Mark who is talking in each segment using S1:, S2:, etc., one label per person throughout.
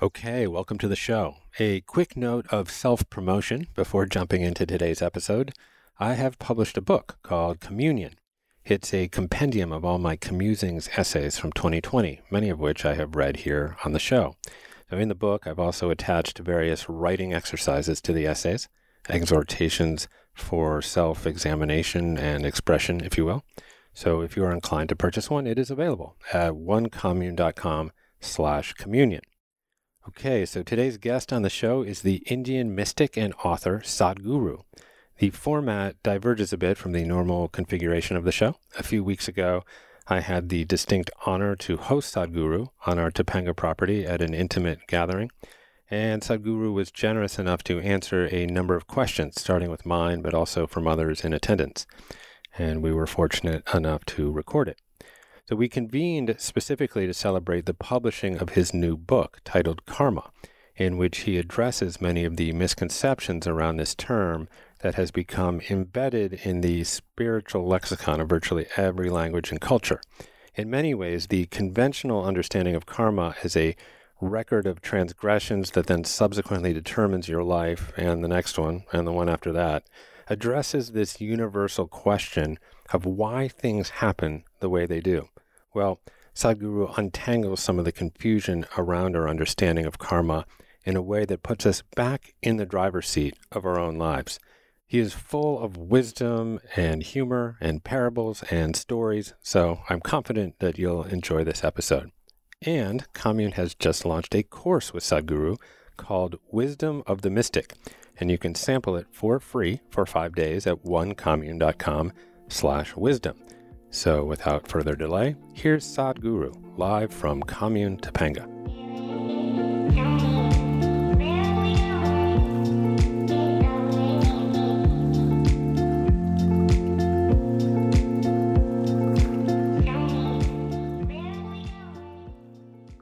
S1: Okay, welcome to the show. A quick note of self promotion before jumping into today's episode. I have published a book called Communion. It's a compendium of all my commusings essays from 2020, many of which I have read here on the show. So, in the book, I've also attached various writing exercises to the essays, exhortations for self examination and expression, if you will. So, if you are inclined to purchase one, it is available at onecommune.com slash communion. Okay, so today's guest on the show is the Indian mystic and author Sadhguru. The format diverges a bit from the normal configuration of the show. A few weeks ago, I had the distinct honor to host Sadhguru on our Topanga property at an intimate gathering. And Sadhguru was generous enough to answer a number of questions, starting with mine, but also from others in attendance. And we were fortunate enough to record it. So we convened specifically to celebrate the publishing of his new book titled Karma, in which he addresses many of the misconceptions around this term that has become embedded in the spiritual lexicon of virtually every language and culture. In many ways, the conventional understanding of karma as a record of transgressions that then subsequently determines your life and the next one and the one after that addresses this universal question of why things happen the way they do. Well, Sadhguru untangles some of the confusion around our understanding of karma in a way that puts us back in the driver's seat of our own lives. He is full of wisdom and humor and parables and stories, so I'm confident that you'll enjoy this episode. And Commune has just launched a course with Sadhguru called Wisdom of the Mystic, and you can sample it for free for five days at onecommune.com slash wisdom. So without further delay, here's Sadhguru live from Commune Topanga.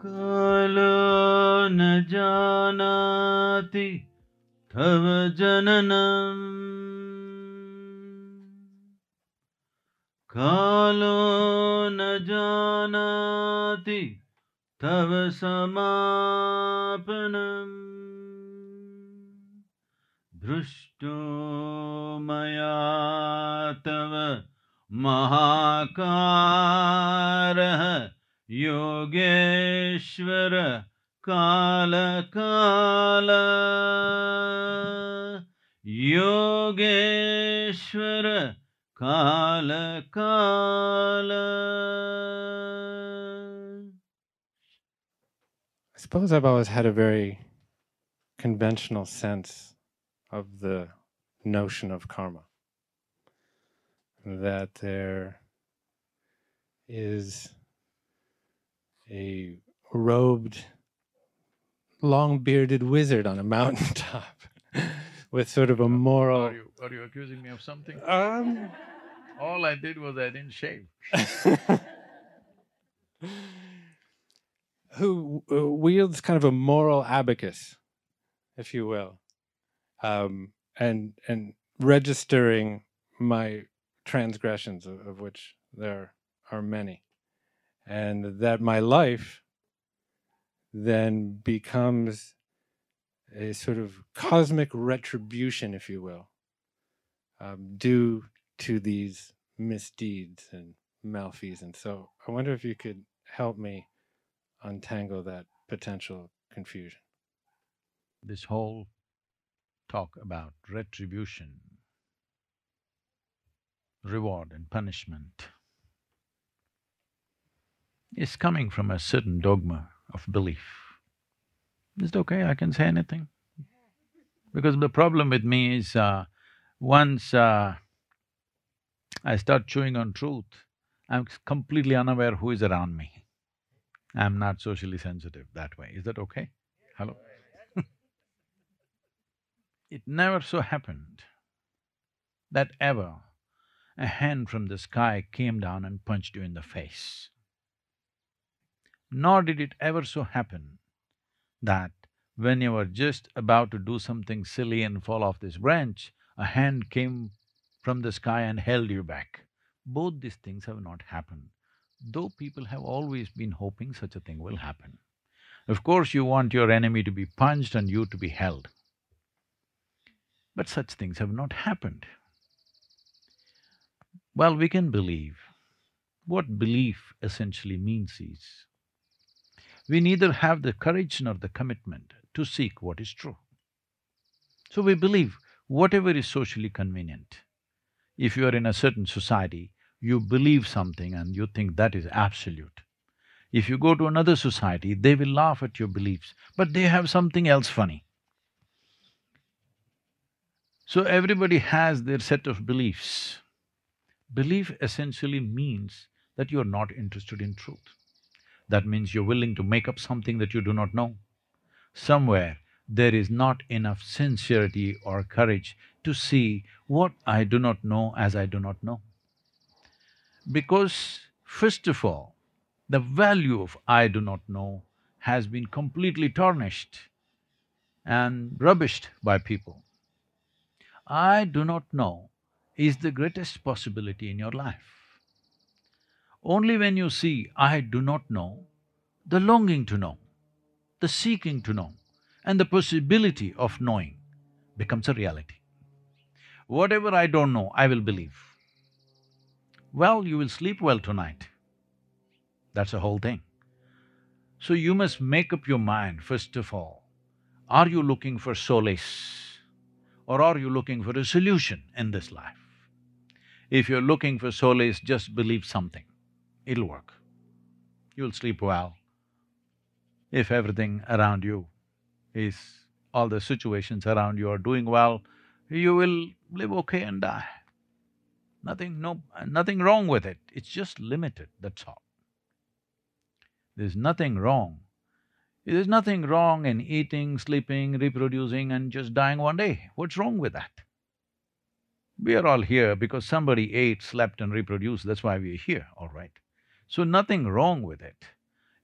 S2: कालो न जानाति तव जननम् कालो न जानाति तव समापनम्। दृष्टो मया तव महाकारः योगेश्वर कालकाल। योगेश्वर ಕಾಲ ಕಾಲ
S1: I suppose I've always had a very conventional sense of the notion of karma. That there is a robed, long bearded wizard on a mountaintop with sort of a moral.
S2: Are you, are you accusing me of something?
S1: Um,
S2: All I did was I didn't shave.
S1: who uh, wields kind of a moral abacus, if you will, um, and and registering my transgressions, of, of which there are many, and that my life then becomes a sort of cosmic retribution, if you will, um, due to these misdeeds and malfeasance. So I wonder if you could help me untangle that potential confusion.
S2: This whole talk about retribution, reward and punishment is coming from a certain dogma of belief. Is it okay? I can say anything? Because the problem with me is, uh, once uh, I start chewing on truth, I'm completely unaware who is around me. I'm not socially sensitive that way. Is that okay? Hello? it never so happened that ever a hand from the sky came down and punched you in the face. Nor did it ever so happen that when you were just about to do something silly and fall off this branch, a hand came from the sky and held you back. Both these things have not happened, though people have always been hoping such a thing will happen. Of course, you want your enemy to be punched and you to be held. But such things have not happened. Well, we can believe. What belief essentially means is, we neither have the courage nor the commitment to seek what is true. So we believe whatever is socially convenient. If you are in a certain society, you believe something and you think that is absolute. If you go to another society, they will laugh at your beliefs, but they have something else funny. So everybody has their set of beliefs. Belief essentially means that you're not interested in truth. That means you're willing to make up something that you do not know. Somewhere there is not enough sincerity or courage to see what I do not know as I do not know. Because first of all, the value of I do not know has been completely tarnished and rubbished by people. I do not know is the greatest possibility in your life. Only when you see I do not know, the longing to know, the seeking to know, and the possibility of knowing becomes a reality. Whatever I don't know, I will believe. Well, you will sleep well tonight. That's the whole thing. So you must make up your mind, first of all, are you looking for solace or are you looking for a solution in this life? If you're looking for solace, just believe something, it'll work. You'll sleep well. If everything around you is… all the situations around you are doing well, you will live okay and die. Nothing… no… nothing wrong with it, it's just limited, that's all. There's nothing wrong. There's nothing wrong in eating, sleeping, reproducing and just dying one day. What's wrong with that? We are all here because somebody ate, slept and reproduced, that's why we're here, all right. So nothing wrong with it.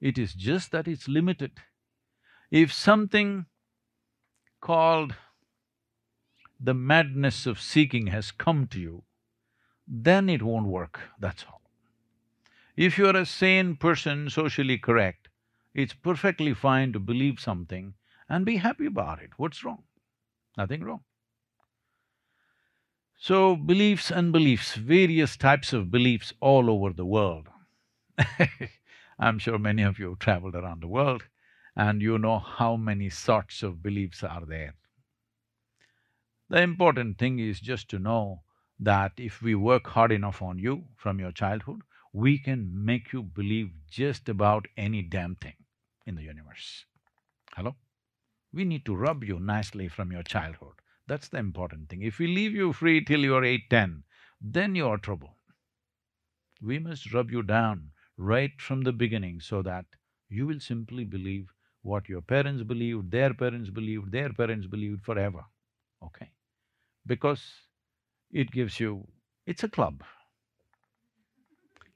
S2: It is just that it's limited. If something called the madness of seeking has come to you, then it won't work, that's all. If you're a sane person, socially correct, it's perfectly fine to believe something and be happy about it. What's wrong? Nothing wrong. So, beliefs and beliefs, various types of beliefs all over the world. I'm sure many of you have traveled around the world and you know how many sorts of beliefs are there. The important thing is just to know that if we work hard enough on you from your childhood, we can make you believe just about any damn thing in the universe. Hello? We need to rub you nicely from your childhood. That's the important thing. If we leave you free till you're eight, ten, then you're trouble. We must rub you down right from the beginning so that you will simply believe what your parents believed, their parents believed, their parents believed forever, okay? Because it gives you… it's a club.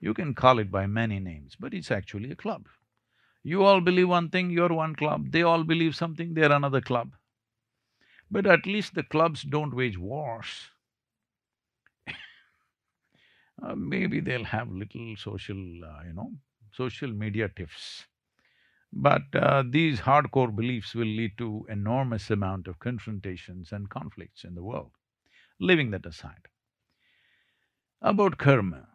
S2: You can call it by many names, but it's actually a club. You all believe one thing, you're one club, they all believe something, they're another club. But at least the clubs don't wage wars. Uh, maybe they'll have little social, uh, you know, social media tiffs. But uh, these hardcore beliefs will lead to enormous amount of confrontations and conflicts in the world. Leaving that aside. About karma.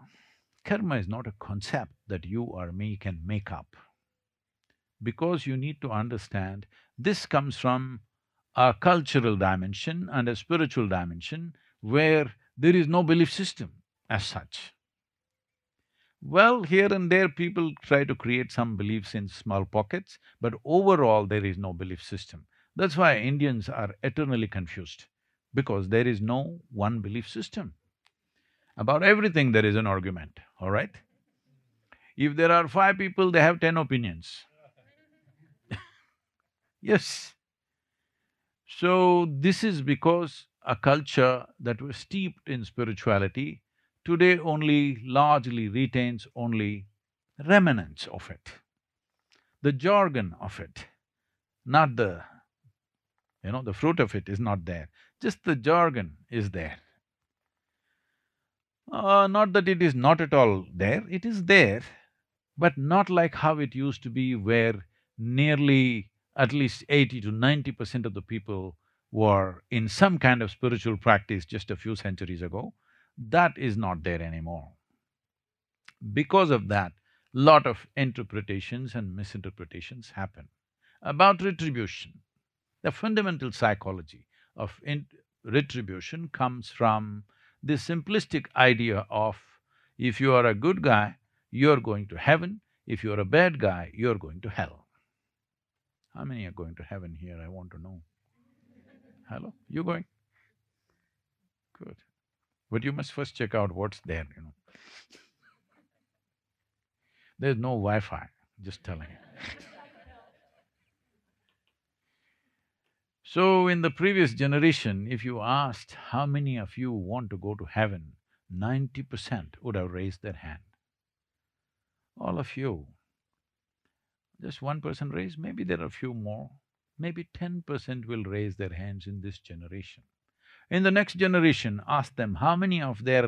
S2: Karma is not a concept that you or me can make up. Because you need to understand, this comes from a cultural dimension and a spiritual dimension where there is no belief system as such. Well, here and there people try to create some beliefs in small pockets, but overall there is no belief system. That's why Indians are eternally confused, because there is no one belief system. About everything there is an argument, all right? If there are five people, they have ten opinions. yes. So, this is because a culture that was steeped in spirituality today only largely retains only remnants of it, the jargon of it, not the… you know, the fruit of it is not there, just the jargon is there. Uh, not that it is not at all there, it is there, but not like how it used to be where nearly at least eighty to ninety percent of the people were in some kind of spiritual practice just a few centuries ago. That is not there anymore. Because of that, lot of interpretations and misinterpretations happen. About retribution, the fundamental psychology of retribution comes from the simplistic idea of if you are a good guy, you're going to heaven, if you're a bad guy, you're going to hell. How many are going to heaven here, I want to know? Hello? You going? Good. But you must first check out what's there, you know. There's no Wi-Fi, just telling you. so, in the previous generation, if you asked how many of you want to go to heaven, ninety percent would have raised their hand. All of you. Just one person raised, maybe there are a few more, maybe ten percent will raise their hands in this generation. In the next generation, ask them how many of their…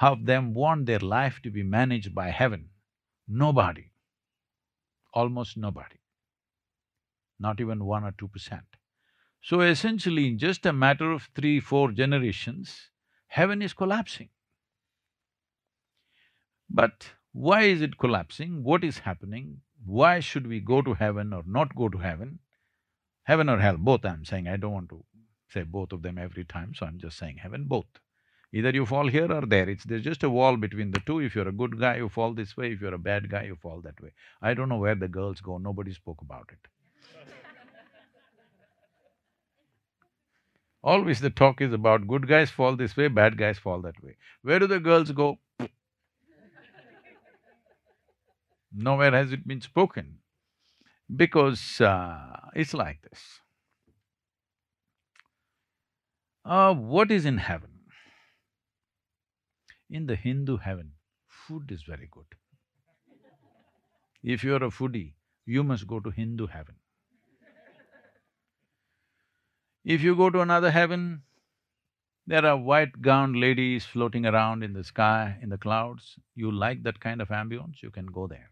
S2: of them want their life to be managed by heaven. Nobody. Almost nobody. Not even one or two percent. So essentially, in just a matter of three, four generations, heaven is collapsing. But why is it collapsing? What is happening? Why should we go to heaven or not go to heaven? Heaven or hell, both I'm saying, I don't want to say both of them every time, so I'm just saying heaven, both. Either you fall here or there, it's… there's just a wall between the two. If you're a good guy, you fall this way, if you're a bad guy, you fall that way. I don't know where the girls go, nobody spoke about it. Always the talk is about good guys fall this way, bad guys fall that way. Where do the girls go? Nowhere has it been spoken, because uh, it's like this. Uh, what is in heaven? In the Hindu heaven, food is very good. If you're a foodie, you must go to Hindu heaven. If you go to another heaven, there are white gowned ladies floating around in the sky, in the clouds. You like that kind of ambience, you can go there.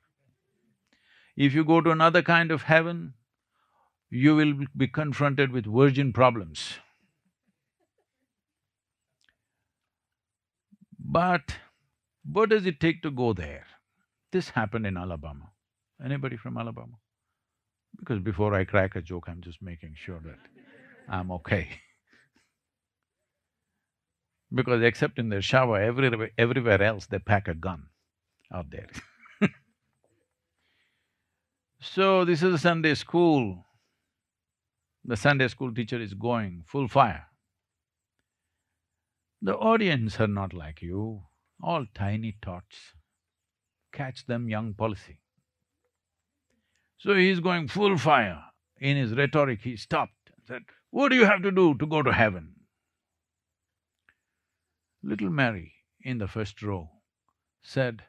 S2: If you go to another kind of heaven, you will be confronted with virgin problems. But what does it take to go there? This happened in Alabama. Anybody from Alabama? Because before I crack a joke, I'm just making sure that I'm okay. because except in their shower, everywhere, everywhere else they pack a gun out there So this is a Sunday school. The Sunday school teacher is going full fire. The audience are not like you, all tiny tots. Catch them young policy. So he's going full fire. In his rhetoric, he stopped and said, What do you have to do to go to heaven? Little Mary in the first row said,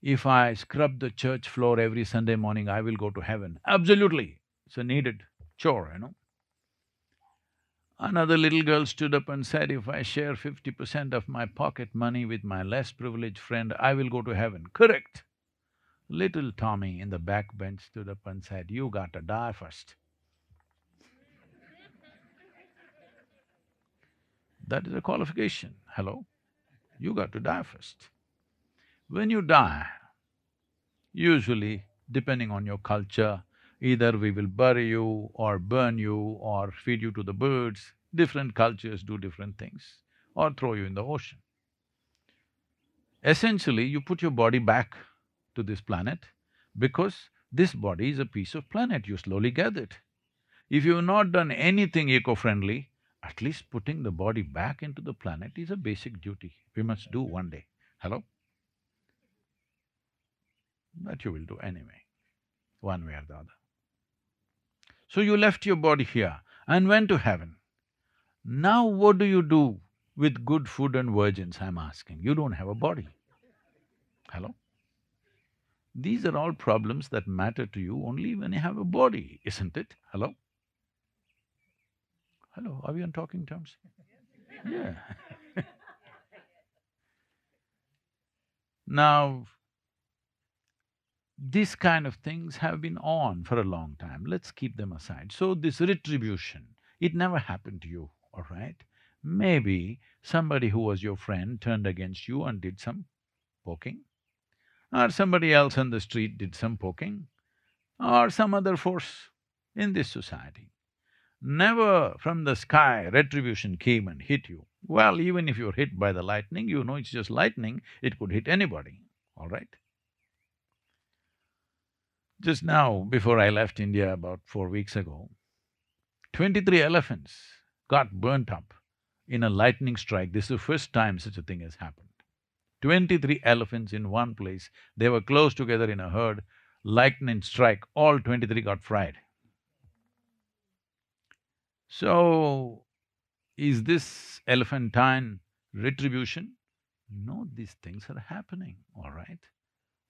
S2: if I scrub the church floor every Sunday morning, I will go to heaven. Absolutely, it's a needed chore, you know. Another little girl stood up and said, if I share fifty percent of my pocket money with my less privileged friend, I will go to heaven. Correct. Little Tommy in the back bench stood up and said, you got to die first. That is a qualification, hello? You got to die first. When you die, usually, depending on your culture, either we will bury you or burn you or feed you to the birds, different cultures do different things, or throw you in the ocean. Essentially, you put your body back to this planet because this body is a piece of planet, you slowly it. If you've not done anything eco-friendly, at least putting the body back into the planet is a basic duty we must do one day. Hello? That you will do anyway, one way or the other. So you left your body here and went to heaven. Now what do you do with good food and virgins, I'm asking? You don't have a body. Hello? These are all problems that matter to you only when you have a body, isn't it? Hello? Hello, are we on talking terms? Yeah Now, these kind of things have been on for a long time, let's keep them aside. So this retribution, it never happened to you, all right? Maybe somebody who was your friend turned against you and did some poking, or somebody else on the street did some poking, or some other force in this society. Never from the sky retribution came and hit you. Well, even if you're hit by the lightning, you know it's just lightning, it could hit anybody, all right? Just now, before I left India about four weeks ago, twenty-three elephants got burnt up in a lightning strike. This is the first time such a thing has happened. Twenty-three elephants in one place, they were close together in a herd, lightning strike, all twenty-three got fried. So, is this elephantine retribution? No, these things are happening, all right?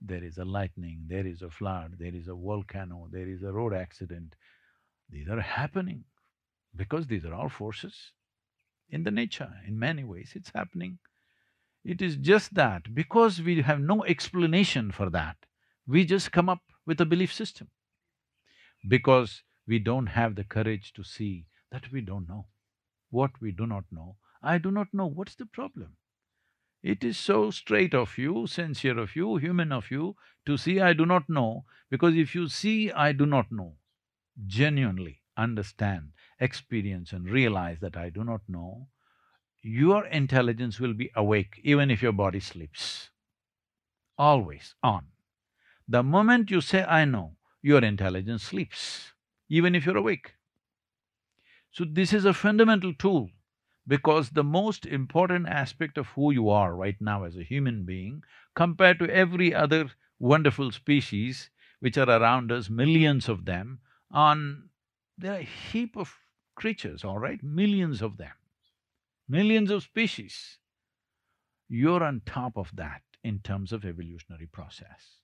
S2: There is a lightning, there is a flood, there is a volcano, there is a road accident. These are happening because these are all forces in the nature, in many ways it's happening. It is just that because we have no explanation for that, we just come up with a belief system. Because we don't have the courage to see that we don't know. What we do not know, I do not know, what's the problem? It is so straight of you, sincere of you, human of you to see I do not know, because if you see I do not know, genuinely understand, experience and realize that I do not know, your intelligence will be awake even if your body sleeps. Always on. The moment you say, I know, your intelligence sleeps, even if you're awake. So this is a fundamental tool because the most important aspect of who you are right now as a human being, compared to every other wonderful species which are around us, millions of them, on… there are a heap of creatures, all right, millions of them, millions of species. You're on top of that in terms of evolutionary process.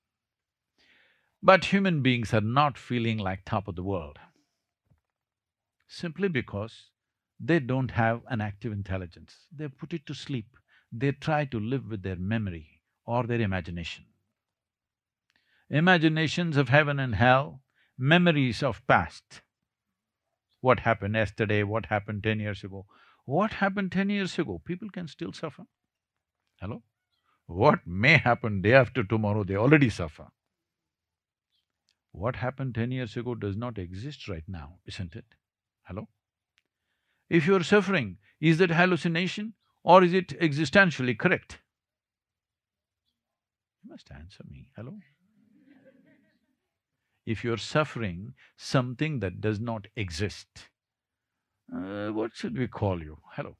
S2: But human beings are not feeling like top of the world, simply because they don't have an active intelligence. They put it to sleep. They try to live with their memory or their imagination. Imaginations of heaven and hell, memories of past. What happened yesterday, what happened ten years ago. What happened ten years ago, people can still suffer. Hello? What may happen day after tomorrow, they already suffer. What happened ten years ago does not exist right now, isn't it? Hello? If you're suffering, is that hallucination or is it existentially correct? You must answer me, hello? If you're suffering something that does not exist, uh, what should we call you? Hello?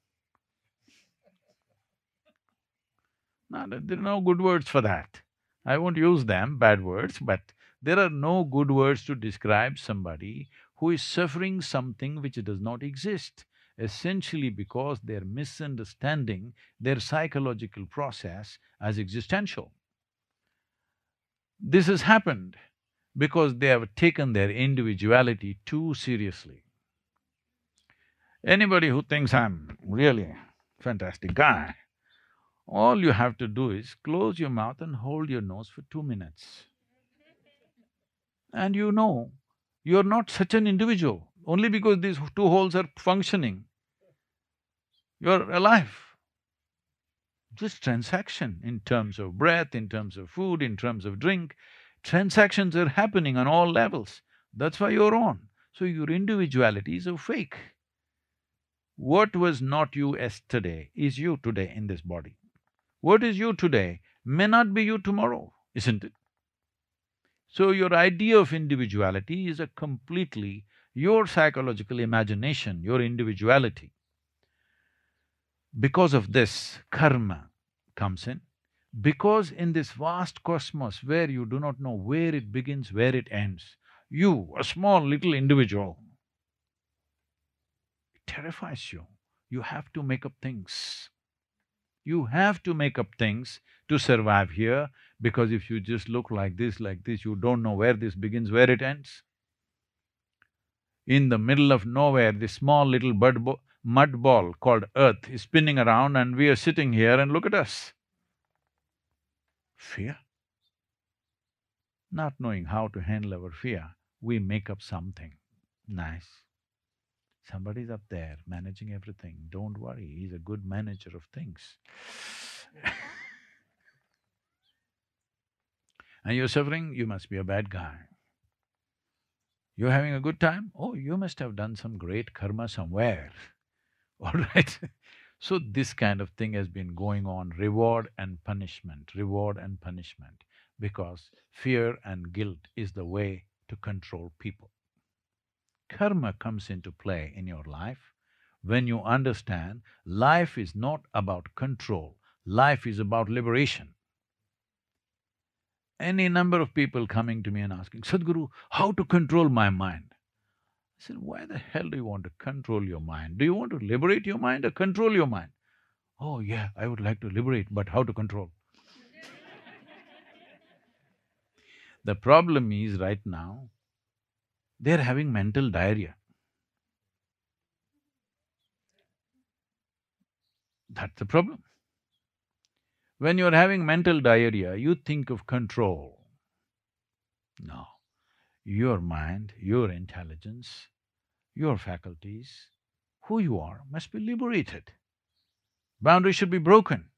S2: No, there are no good words for that. I won't use them, bad words, but there are no good words to describe somebody who is suffering something which does not exist essentially because they're misunderstanding their psychological process as existential. This has happened because they have taken their individuality too seriously. Anybody who thinks I'm really fantastic guy, all you have to do is close your mouth and hold your nose for two minutes. And you know, you're not such an individual, only because these two holes are functioning, you're alive. Just transaction in terms of breath, in terms of food, in terms of drink, transactions are happening on all levels. That's why you're on. So your individuality is a fake. What was not you yesterday is you today in this body. What is you today may not be you tomorrow, isn't it? So your idea of individuality is a completely your psychological imagination, your individuality. Because of this, karma comes in. Because in this vast cosmos where you do not know where it begins, where it ends, you, a small little individual, it terrifies you. You have to make up things. You have to make up things to survive here because if you just look like this, like this, you don't know where this begins, where it ends. In the middle of nowhere, this small little bo mud ball called earth is spinning around and we are sitting here and look at us. Fear. Not knowing how to handle our fear, we make up something nice. Somebody's up there managing everything, don't worry, he's a good manager of things And you're suffering, you must be a bad guy. You're having a good time? Oh, you must have done some great karma somewhere. all right? so this kind of thing has been going on, reward and punishment, reward and punishment, because fear and guilt is the way to control people. Karma comes into play in your life when you understand life is not about control, life is about liberation. Any number of people coming to me and asking, Sadhguru, how to control my mind? I said, why the hell do you want to control your mind? Do you want to liberate your mind or control your mind? Oh yeah, I would like to liberate, but how to control? the problem is right now, they're having mental diarrhea. That's the problem. When you're having mental diarrhea, you think of control. No. Your mind, your intelligence, your faculties, who you are must be liberated. Boundaries should be broken,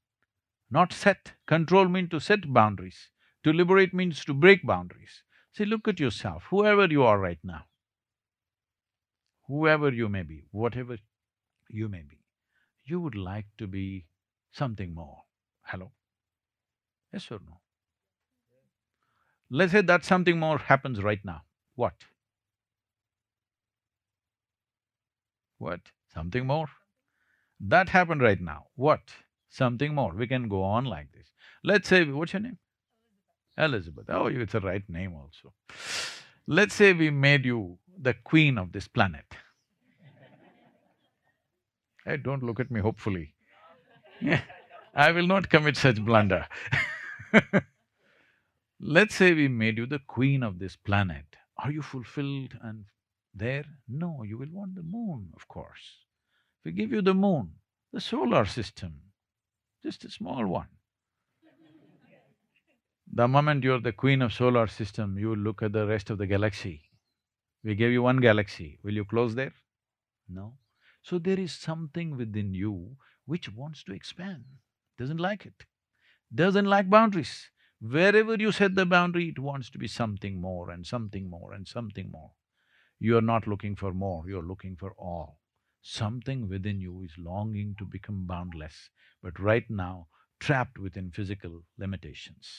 S2: not set. Control means to set boundaries. To liberate means to break boundaries. See, look at yourself, whoever you are right now, whoever you may be, whatever you may be, you would like to be something more. Hello? Yes or no? Let's say that something more happens right now. What? What? Something more? That happened right now. What? Something more. We can go on like this. Let's say, what's your name? Elizabeth. Oh, it's a right name also. Let's say we made you the queen of this planet. hey, don't look at me hopefully. I will not commit such blunder Let's say we made you the queen of this planet. Are you fulfilled and there? No, you will want the moon, of course. We give you the moon, the solar system, just a small one. The moment you're the queen of solar system, you will look at the rest of the galaxy. We gave you one galaxy, will you close there? No. So there is something within you which wants to expand, doesn't like it doesn't like boundaries. Wherever you set the boundary, it wants to be something more and something more and something more. You're not looking for more, you're looking for all. Something within you is longing to become boundless, but right now trapped within physical limitations.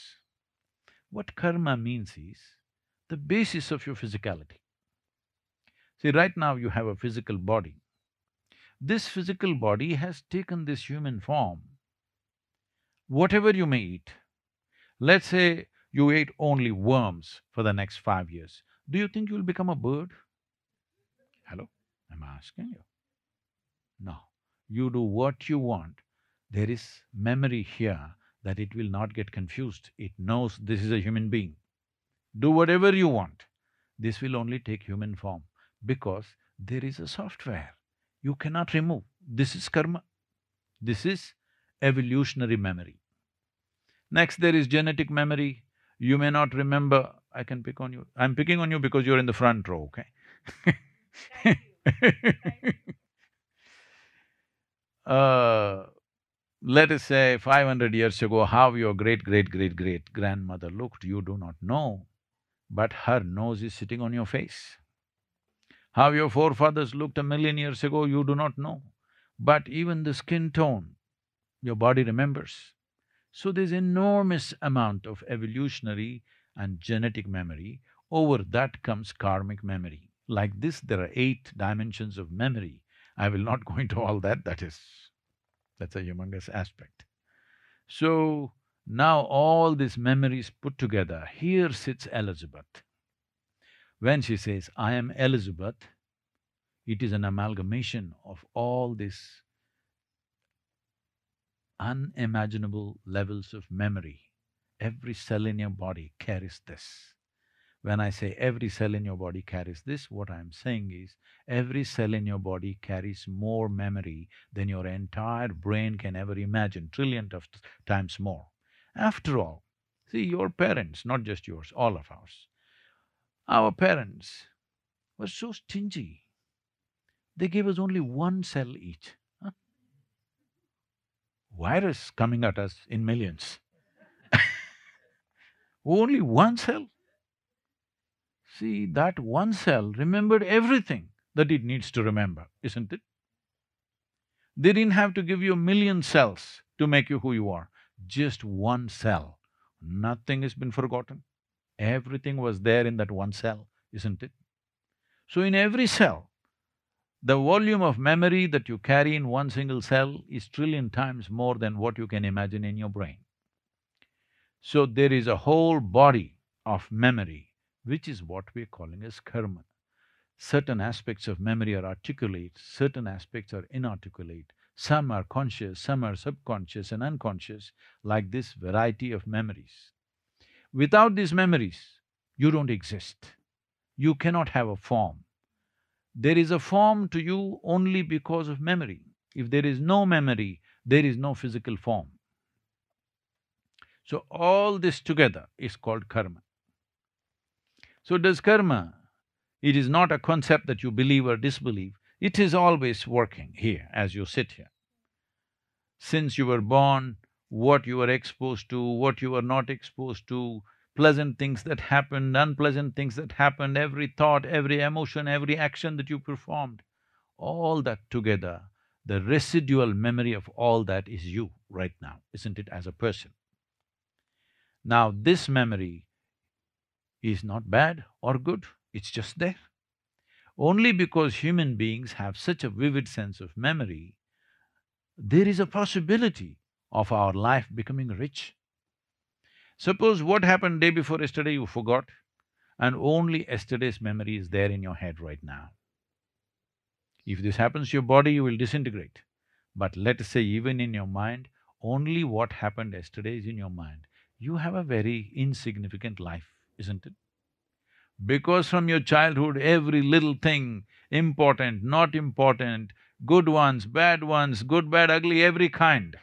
S2: What karma means is the basis of your physicality. See, right now you have a physical body. This physical body has taken this human form whatever you may eat, let's say you ate only worms for the next five years, do you think you'll become a bird? Hello? I'm asking you. No. You do what you want. There is memory here that it will not get confused. It knows this is a human being. do whatever you want. This will only take human form because there is a software you cannot remove. This is karma. This is evolutionary memory. Next, there is genetic memory. You may not remember, I can pick on you. I'm picking on you because you're in the front row, okay? uh, let us say five hundred years ago, how your great-great-great-great-grandmother looked, you do not know, but her nose is sitting on your face. How your forefathers looked a million years ago, you do not know, but even the skin tone, your body remembers. So there's enormous amount of evolutionary and genetic memory, over that comes karmic memory. Like this, there are eight dimensions of memory. I will not go into all that, that is… that's a humongous aspect. So, now all these memories put together, here sits Elizabeth. When she says, I am Elizabeth, it is an amalgamation of all these unimaginable levels of memory. Every cell in your body carries this. When I say every cell in your body carries this, what I'm saying is, every cell in your body carries more memory than your entire brain can ever imagine, trillion of times more. After all, see, your parents, not just yours, all of ours, our parents were so stingy. They gave us only one cell each. Virus coming at us in millions. only one cell. See, that one cell remembered everything that it needs to remember, isn't it? They didn't have to give you a million cells to make you who you are, just one cell. Nothing has been forgotten. Everything was there in that one cell, isn't it? So in every cell, the volume of memory that you carry in one single cell is trillion times more than what you can imagine in your brain. So there is a whole body of memory which is what we're calling as karma. Certain aspects of memory are articulate, certain aspects are inarticulate, some are conscious, some are subconscious and unconscious, like this variety of memories. Without these memories, you don't exist. You cannot have a form. There is a form to you only because of memory. If there is no memory, there is no physical form. So all this together is called karma. So does karma. It is not a concept that you believe or disbelieve, it is always working here as you sit here. Since you were born, what you were exposed to, what you were not exposed to, pleasant things that happened, unpleasant things that happened, every thought, every emotion, every action that you performed, all that together, the residual memory of all that is you right now, isn't it, as a person? Now, this memory is not bad or good, it's just there. Only because human beings have such a vivid sense of memory, there is a possibility of our life becoming rich. Suppose what happened day before yesterday you forgot and only yesterday's memory is there in your head right now. If this happens to your body, you will disintegrate. But let us say even in your mind, only what happened yesterday is in your mind. You have a very insignificant life isn't it? Because from your childhood, every little thing, important, not important, good ones, bad ones, good, bad, ugly, every kind,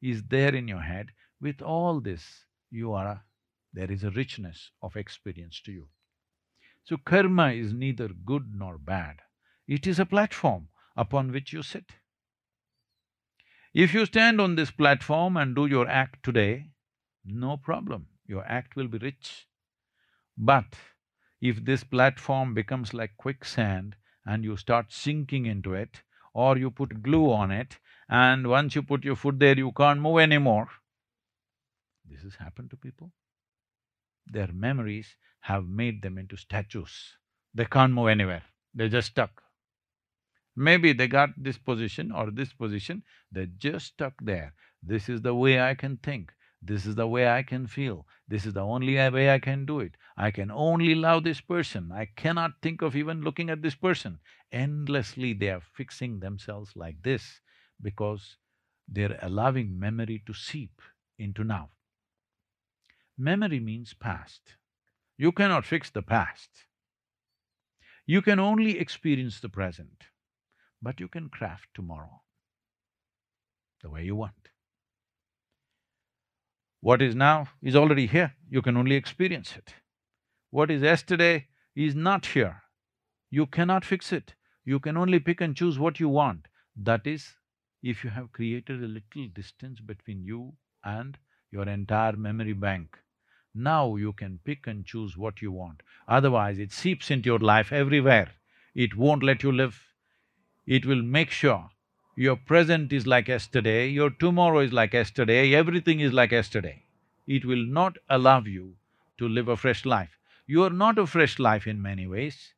S2: is there in your head. With all this, you are a, there is a richness of experience to you. So karma is neither good nor bad, it is a platform upon which you sit. If you stand on this platform and do your act today, no problem, your act will be rich. But if this platform becomes like quicksand and you start sinking into it, or you put glue on it, and once you put your foot there, you can't move anymore. This has happened to people. Their memories have made them into statues. They can't move anywhere, they're just stuck. Maybe they got this position or this position, they're just stuck there. This is the way I can think. This is the way I can feel, this is the only way I can do it. I can only love this person, I cannot think of even looking at this person. Endlessly they are fixing themselves like this because they're allowing memory to seep into now. Memory means past. You cannot fix the past. You can only experience the present, but you can craft tomorrow the way you want. What is now is already here, you can only experience it. What is yesterday is not here, you cannot fix it. You can only pick and choose what you want. That is, if you have created a little distance between you and your entire memory bank. Now you can pick and choose what you want. Otherwise, it seeps into your life everywhere. It won't let you live. It will make sure your present is like yesterday, your tomorrow is like yesterday, everything is like yesterday. It will not allow you to live a fresh life. You are not a fresh life in many ways,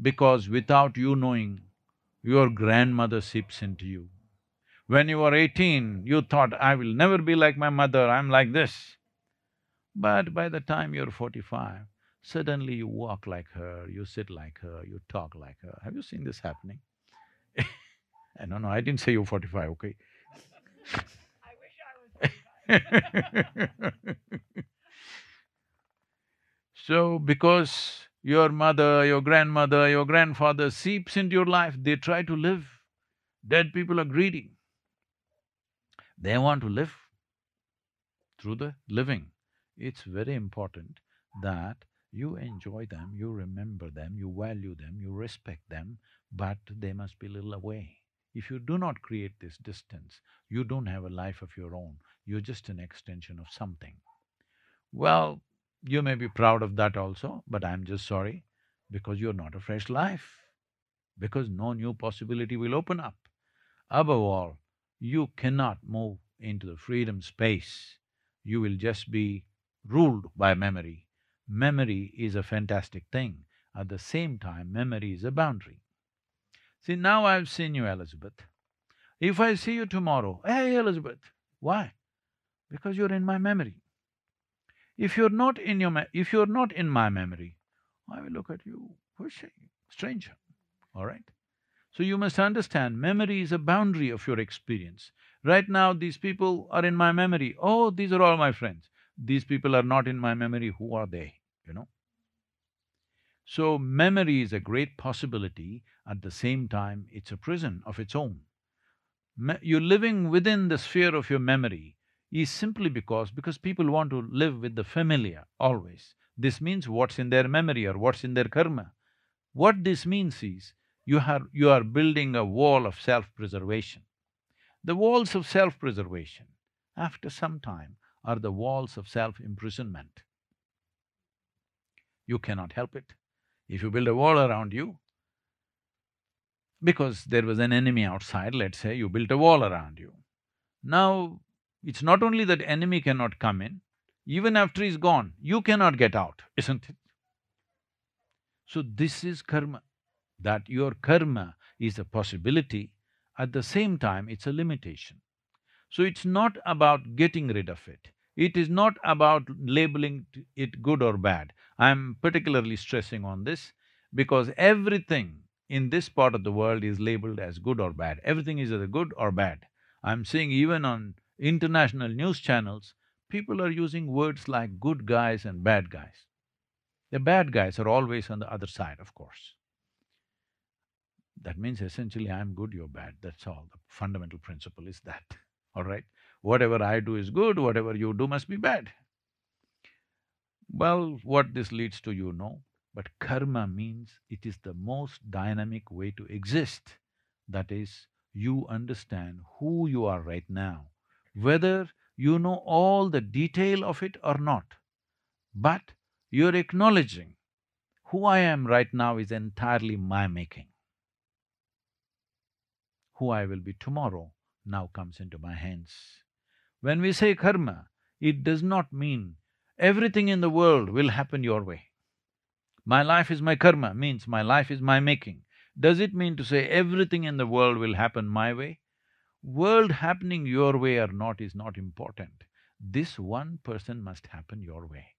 S2: because without you knowing, your grandmother seeps into you. When you were eighteen, you thought, I will never be like my mother, I'm like this. But by the time you're forty-five, suddenly you walk like her, you sit like her, you talk like her. Have you seen this happening? no, no, I didn't say you're forty-five, okay? I wish I was so, because your mother, your grandmother, your grandfather seeps into your life, they try to live. Dead people are greedy. They want to live through the living. It's very important that you enjoy them, you remember them, you value them, you respect them, but they must be a little away. If you do not create this distance, you don't have a life of your own, you're just an extension of something. Well, you may be proud of that also, but I'm just sorry because you're not a fresh life, because no new possibility will open up. Above all, you cannot move into the freedom space, you will just be ruled by memory. Memory is a fantastic thing, at the same time memory is a boundary. See, now I've seen you, Elizabeth. If I see you tomorrow, hey Elizabeth, why? Because you're in my memory. If you're not in your if you're not in my memory, I will look at you, who's she? Stranger, all right? So you must understand, memory is a boundary of your experience. Right now, these people are in my memory, oh, these are all my friends. These people are not in my memory, who are they, you know? So, memory is a great possibility, at the same time, it's a prison of its own. Me you're living within the sphere of your memory, is simply because… because people want to live with the familiar always. This means what's in their memory or what's in their karma. What this means is, you are… you are building a wall of self-preservation. The walls of self-preservation, after some time, are the walls of self-imprisonment. You cannot help it. If you build a wall around you, because there was an enemy outside, let's say, you built a wall around you. Now, it's not only that enemy cannot come in, even after he's gone, you cannot get out, isn't it? So this is karma, that your karma is a possibility, at the same time it's a limitation. So it's not about getting rid of it, it is not about labeling it good or bad. I'm particularly stressing on this because everything in this part of the world is labeled as good or bad, everything is either good or bad. I'm seeing even on international news channels, people are using words like good guys and bad guys. The bad guys are always on the other side, of course. That means essentially I'm good, you're bad, that's all. The fundamental principle is that, all right? Whatever I do is good, whatever you do must be bad. Well, what this leads to you know, but karma means it is the most dynamic way to exist. That is, you understand who you are right now whether you know all the detail of it or not, but you're acknowledging who I am right now is entirely my making. Who I will be tomorrow now comes into my hands. When we say karma, it does not mean everything in the world will happen your way. My life is my karma means my life is my making. Does it mean to say everything in the world will happen my way? World happening your way or not is not important. This one person must happen your way.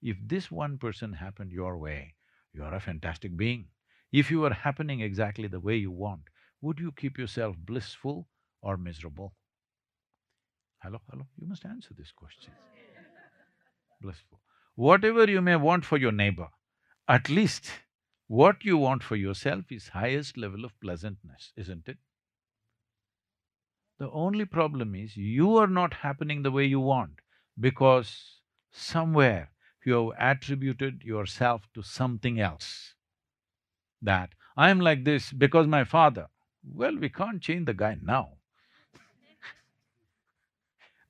S2: If this one person happened your way, you are a fantastic being. If you were happening exactly the way you want, would you keep yourself blissful or miserable? Hello, hello, you must answer this question. blissful. Whatever you may want for your neighbor, at least what you want for yourself is highest level of pleasantness, isn't it? The only problem is you are not happening the way you want because somewhere you have attributed yourself to something else. That, I'm like this because my father. Well, we can't change the guy now.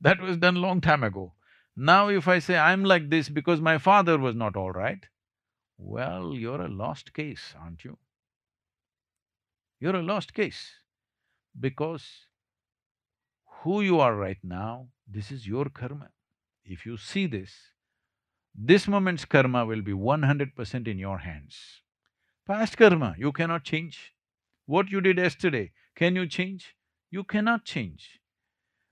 S2: That was done long time ago. Now if I say I'm like this because my father was not all right, well, you're a lost case, aren't you? You're a lost case because who you are right now, this is your karma. If you see this, this moment's karma will be one hundred percent in your hands. Past karma, you cannot change. What you did yesterday, can you change? You cannot change.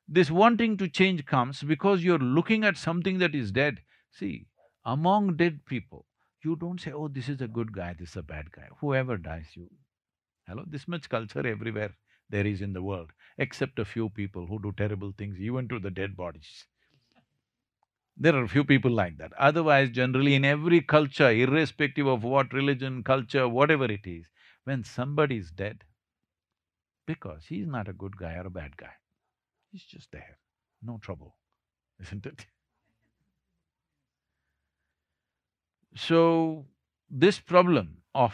S2: This wanting to change comes because you're looking at something that is dead. See, among dead people, you don't say, oh, this is a good guy, this is a bad guy. Whoever dies, you… Hello, this much culture everywhere there is in the world, except a few people who do terrible things even to the dead bodies. There are few people like that. Otherwise, generally in every culture, irrespective of what religion, culture, whatever it is, when somebody is dead, because he's not a good guy or a bad guy, he's just there, no trouble, isn't it? So, this problem of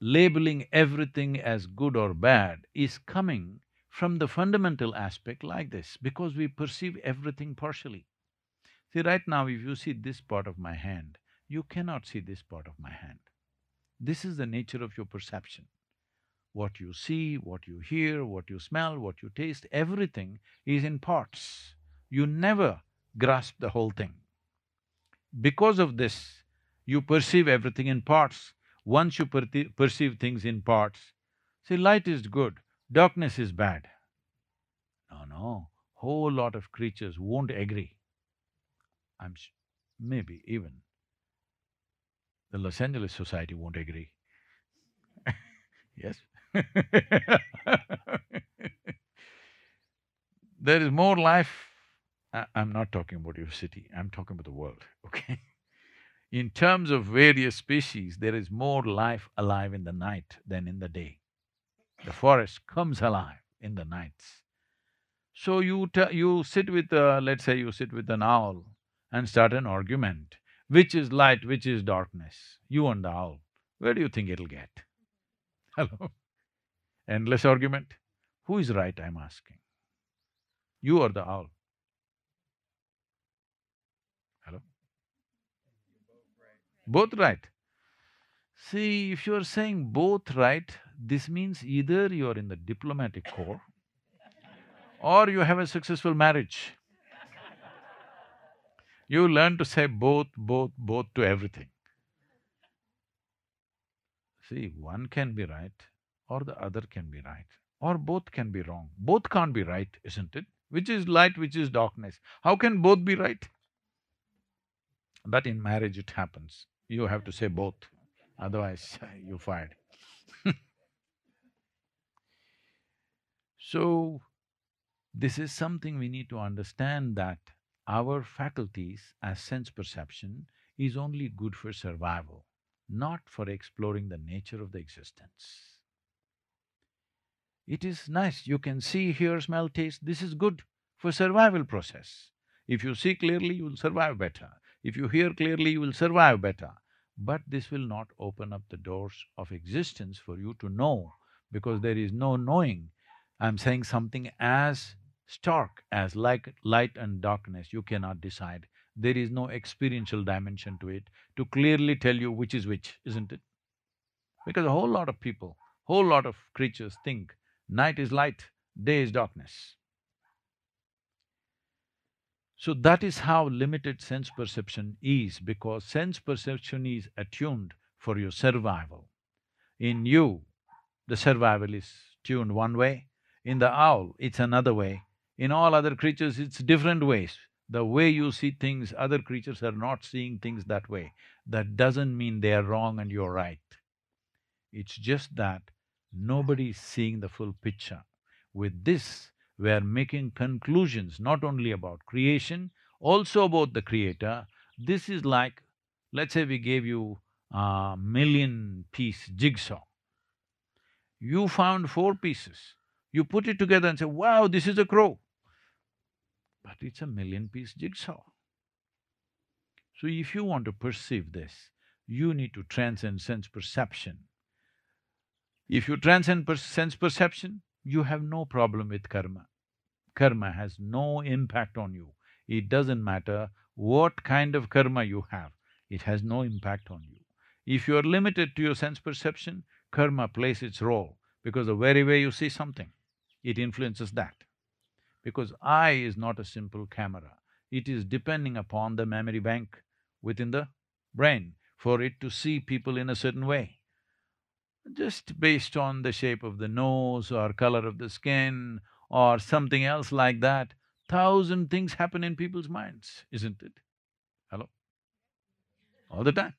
S2: labeling everything as good or bad is coming from the fundamental aspect like this, because we perceive everything partially. See, right now if you see this part of my hand, you cannot see this part of my hand. This is the nature of your perception. What you see, what you hear, what you smell, what you taste, everything is in parts. You never grasp the whole thing. Because of this, you perceive everything in parts. Once you perceive things in parts, see, light is good, darkness is bad. No, no, whole lot of creatures won't agree. I'm maybe even the Los Angeles Society won't agree. yes? There is more life, I, I'm not talking about your city, I'm talking about the world, okay? In terms of various species, there is more life alive in the night than in the day. The forest comes alive in the nights. So you you sit with, a, let's say you sit with an owl, and start an argument. Which is light, which is darkness? You and the owl, where do you think it'll get? Hello? Endless argument. Who is right, I'm asking? You or the owl? Hello? Both right. See, if you're saying both right, this means either you're in the diplomatic corps or you have a successful marriage. You learn to say both, both, both to everything. See, one can be right or the other can be right, or both can be wrong. Both can't be right, isn't it? Which is light, which is darkness? How can both be right? But in marriage it happens, you have to say both, otherwise you're fired So, this is something we need to understand that our faculties as sense perception is only good for survival, not for exploring the nature of the existence. It is nice, you can see, hear, smell, taste, this is good for survival process. If you see clearly, you will survive better. If you hear clearly, you will survive better. But this will not open up the doors of existence for you to know, because there is no knowing. I'm saying something as stark as like light and darkness, you cannot decide. There is no experiential dimension to it to clearly tell you which is which, isn't it? Because a whole lot of people, whole lot of creatures think night is light, day is darkness. So that is how limited sense perception is because sense perception is attuned for your survival. In you, the survival is tuned one way, in the owl, it's another way, in all other creatures, it's different ways. The way you see things, other creatures are not seeing things that way. That doesn't mean they are wrong and you're right. It's just that nobody is seeing the full picture. With this, we are making conclusions not only about creation, also about the creator. This is like let's say we gave you a million piece jigsaw. You found four pieces, you put it together and say, wow, this is a crow. But it's a million piece jigsaw. So if you want to perceive this, you need to transcend sense perception. If you transcend per sense perception, you have no problem with karma. Karma has no impact on you. It doesn't matter what kind of karma you have, it has no impact on you. If you are limited to your sense perception, karma plays its role because the very way you see something, it influences that. Because eye is not a simple camera, it is depending upon the memory bank within the brain for it to see people in a certain way. Just based on the shape of the nose or color of the skin or something else like that, thousand things happen in people's minds, isn't it? Hello? All the time.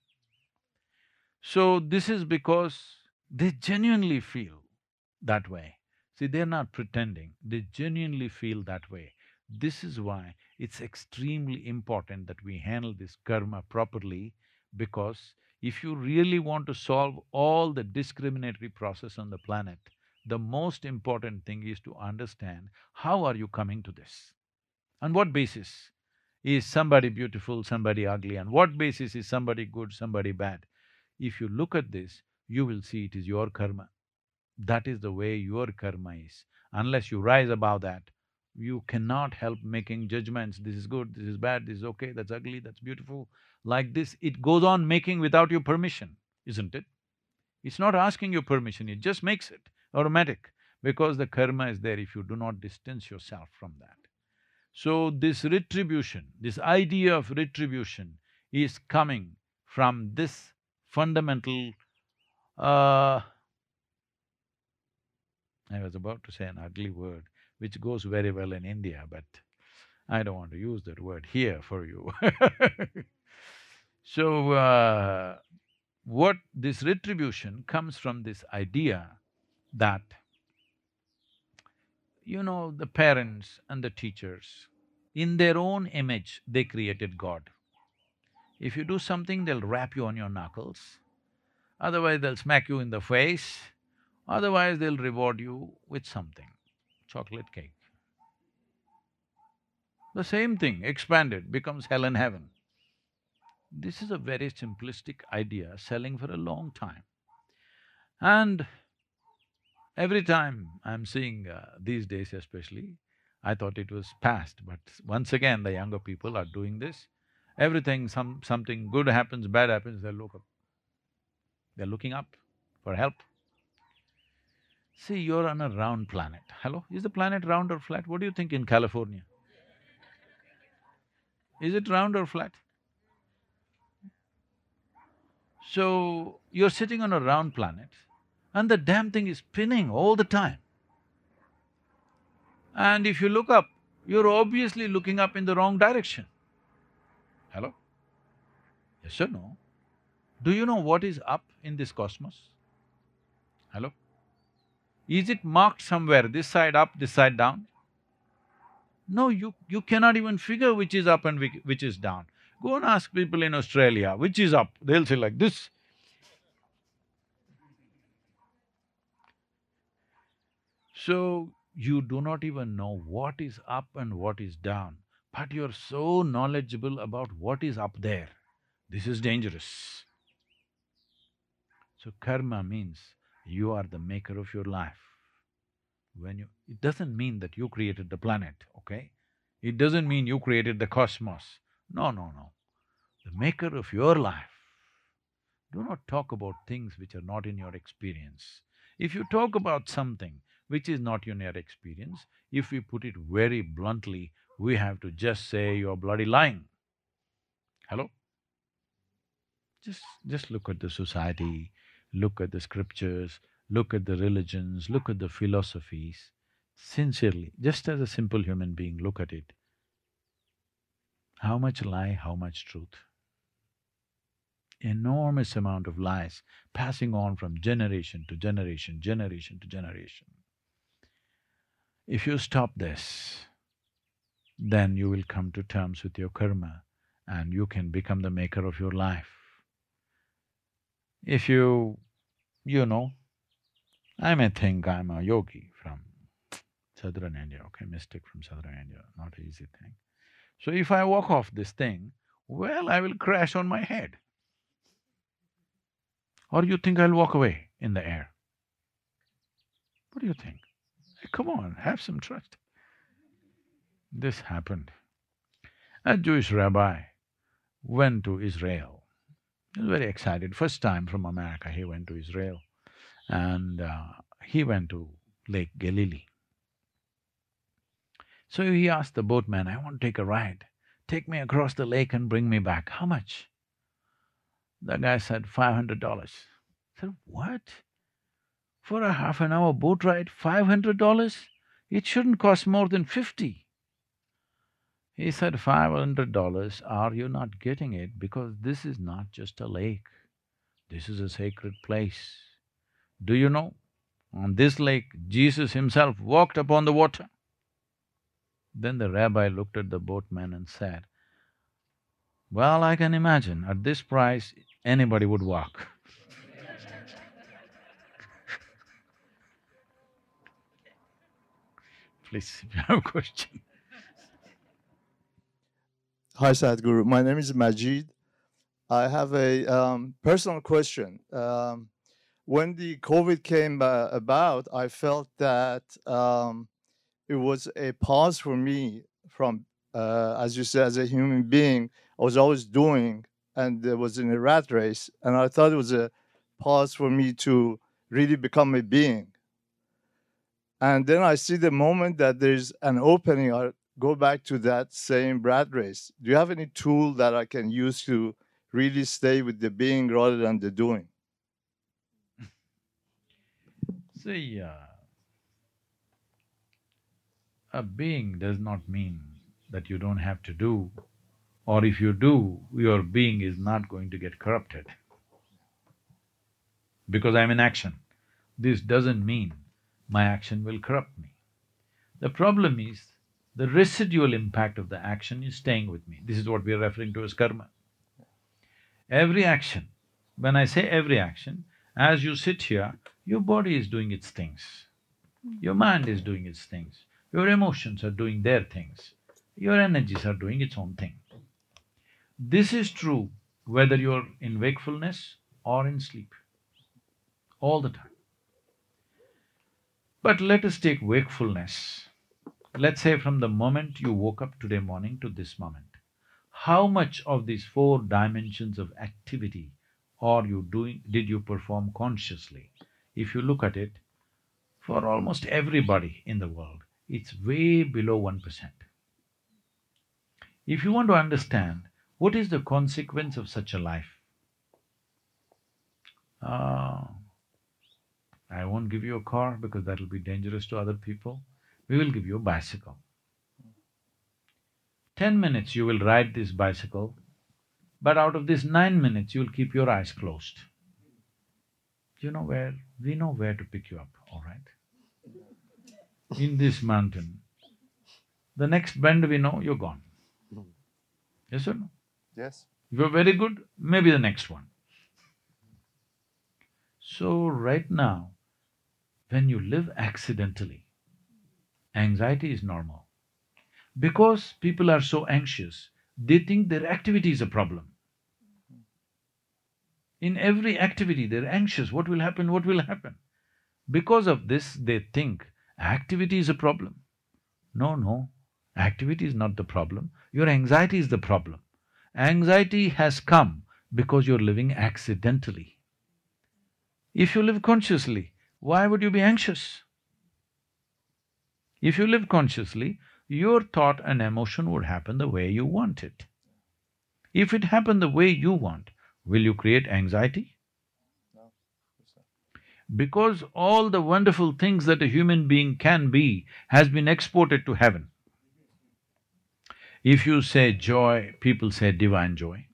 S2: So this is because they genuinely feel that way. See, they're not pretending, they genuinely feel that way. This is why it's extremely important that we handle this karma properly because if you really want to solve all the discriminatory process on the planet, the most important thing is to understand how are you coming to this? On what basis is somebody beautiful, somebody ugly? On what basis is somebody good, somebody bad? If you look at this, you will see it is your karma. That is the way your karma is. Unless you rise above that, you cannot help making judgments, this is good, this is bad, this is okay, that's ugly, that's beautiful. Like this, it goes on making without your permission, isn't it? It's not asking your permission, it just makes it automatic because the karma is there if you do not distance yourself from that. So this retribution, this idea of retribution is coming from this fundamental uh, I was about to say an ugly word, which goes very well in India, but I don't want to use that word here for you. So, uh, what this retribution comes from this idea that, you know, the parents and the teachers, in their own image, they created God. If you do something, they'll rap you on your knuckles, otherwise they'll smack you in the face, otherwise they'll reward you with something, chocolate cake. The same thing expanded becomes hell and heaven. This is a very simplistic idea selling for a long time. And every time I'm seeing uh, these days especially, I thought it was past, but once again the younger people are doing this. Everything, some… something good happens, bad happens, they look up. They're looking up for help. See, you're on a round planet. Hello? Is the planet round or flat? What do you think in California? Is it round or flat? So, you're sitting on a round planet and the damn thing is spinning all the time. And if you look up, you're obviously looking up in the wrong direction. Hello? Yes or no? Do you know what is up in this cosmos? Hello? Is it marked somewhere, this side up, this side down? No, you… you cannot even figure which is up and which is down. Go and ask people in Australia, which is up? They'll say like this. So, you do not even know what is up and what is down, but you're so knowledgeable about what is up there. This is dangerous. So karma means you are the maker of your life. When you… it doesn't mean that you created the planet, okay? It doesn't mean you created the cosmos. No, no, no. The maker of your life. Do not talk about things which are not in your experience. If you talk about something which is not in your experience, if we put it very bluntly, we have to just say you're bloody lying. Hello? Just… just look at the society, look at the scriptures, look at the religions, look at the philosophies, sincerely, just as a simple human being, look at it. How much lie, how much truth? Enormous amount of lies passing on from generation to generation, generation to generation. If you stop this, then you will come to terms with your karma and you can become the maker of your life. If you… you know, I may think I'm a yogi from southern India, okay, mystic from southern India, not an easy thing. So if I walk off this thing, well, I will crash on my head. Or you think I'll walk away in the air? What do you think? Hey, come on, have some trust. This happened. A Jewish rabbi went to Israel. He was very excited, first time from America he went to Israel and uh, he went to Lake Galilee. So he asked the boatman, I want to take a ride. Take me across the lake and bring me back. How much? The guy said, five hundred dollars. I said, what? For a half an hour boat ride, five hundred dollars? It shouldn't cost more than fifty. He said, five hundred dollars, are you not getting it? Because this is not just a lake, this is a sacred place. Do you know, on this lake, Jesus himself walked upon the water. Then the rabbi looked at the boatman and said, Well, I can imagine, at this price, anybody would walk. Please, if you have a question.
S3: Hi, Sadhguru. My name is Majid. I have a um, personal question. Um, when the COVID came uh, about, I felt that um, it was a pause for me from, uh, as you said, as a human being, I was always doing and there was in a rat race. And I thought it was a pause for me to really become a being. And then I see the moment that there's an opening, go back to that same rat race. Do you have any tool that I can use to really stay with the being rather than the doing?
S2: See, uh, a being does not mean that you don't have to do, or if you do, your being is not going to get corrupted. Because I'm in action. This doesn't mean my action will corrupt me. The problem is, the residual impact of the action is staying with me. This is what we are referring to as karma. Every action, when I say every action, as you sit here, your body is doing its things, your mind is doing its things, your emotions are doing their things, your energies are doing its own thing. This is true whether you're in wakefulness or in sleep, all the time. But let us take wakefulness. Let's say from the moment you woke up today morning to this moment, how much of these four dimensions of activity are you doing, did you perform consciously? if you look at it, for almost everybody in the world, it's way below one percent. If you want to understand what is the consequence of such a life, uh, I won't give you a car because that'll be dangerous to other people. We will give you a bicycle. Ten minutes you will ride this bicycle, but out of this nine minutes you'll keep your eyes closed you know where, we know where to pick you up, all right? In this mountain, the next bend we know, you're gone. Yes or no?
S3: Yes.
S2: If you're very good, maybe the next one. So, right now, when you live accidentally, anxiety is normal. Because people are so anxious, they think their activity is a problem. In every activity, they're anxious, what will happen, what will happen? Because of this, they think activity is a problem. No, no, activity is not the problem, your anxiety is the problem. Anxiety has come because you're living accidentally. If you live consciously, why would you be anxious? If you live consciously, your thought and emotion would happen the way you want it. If it happened the way you want, will you create anxiety?
S3: No.
S2: Because all the wonderful things that a human being can be has been exported to heaven. If you say joy, people say divine joy.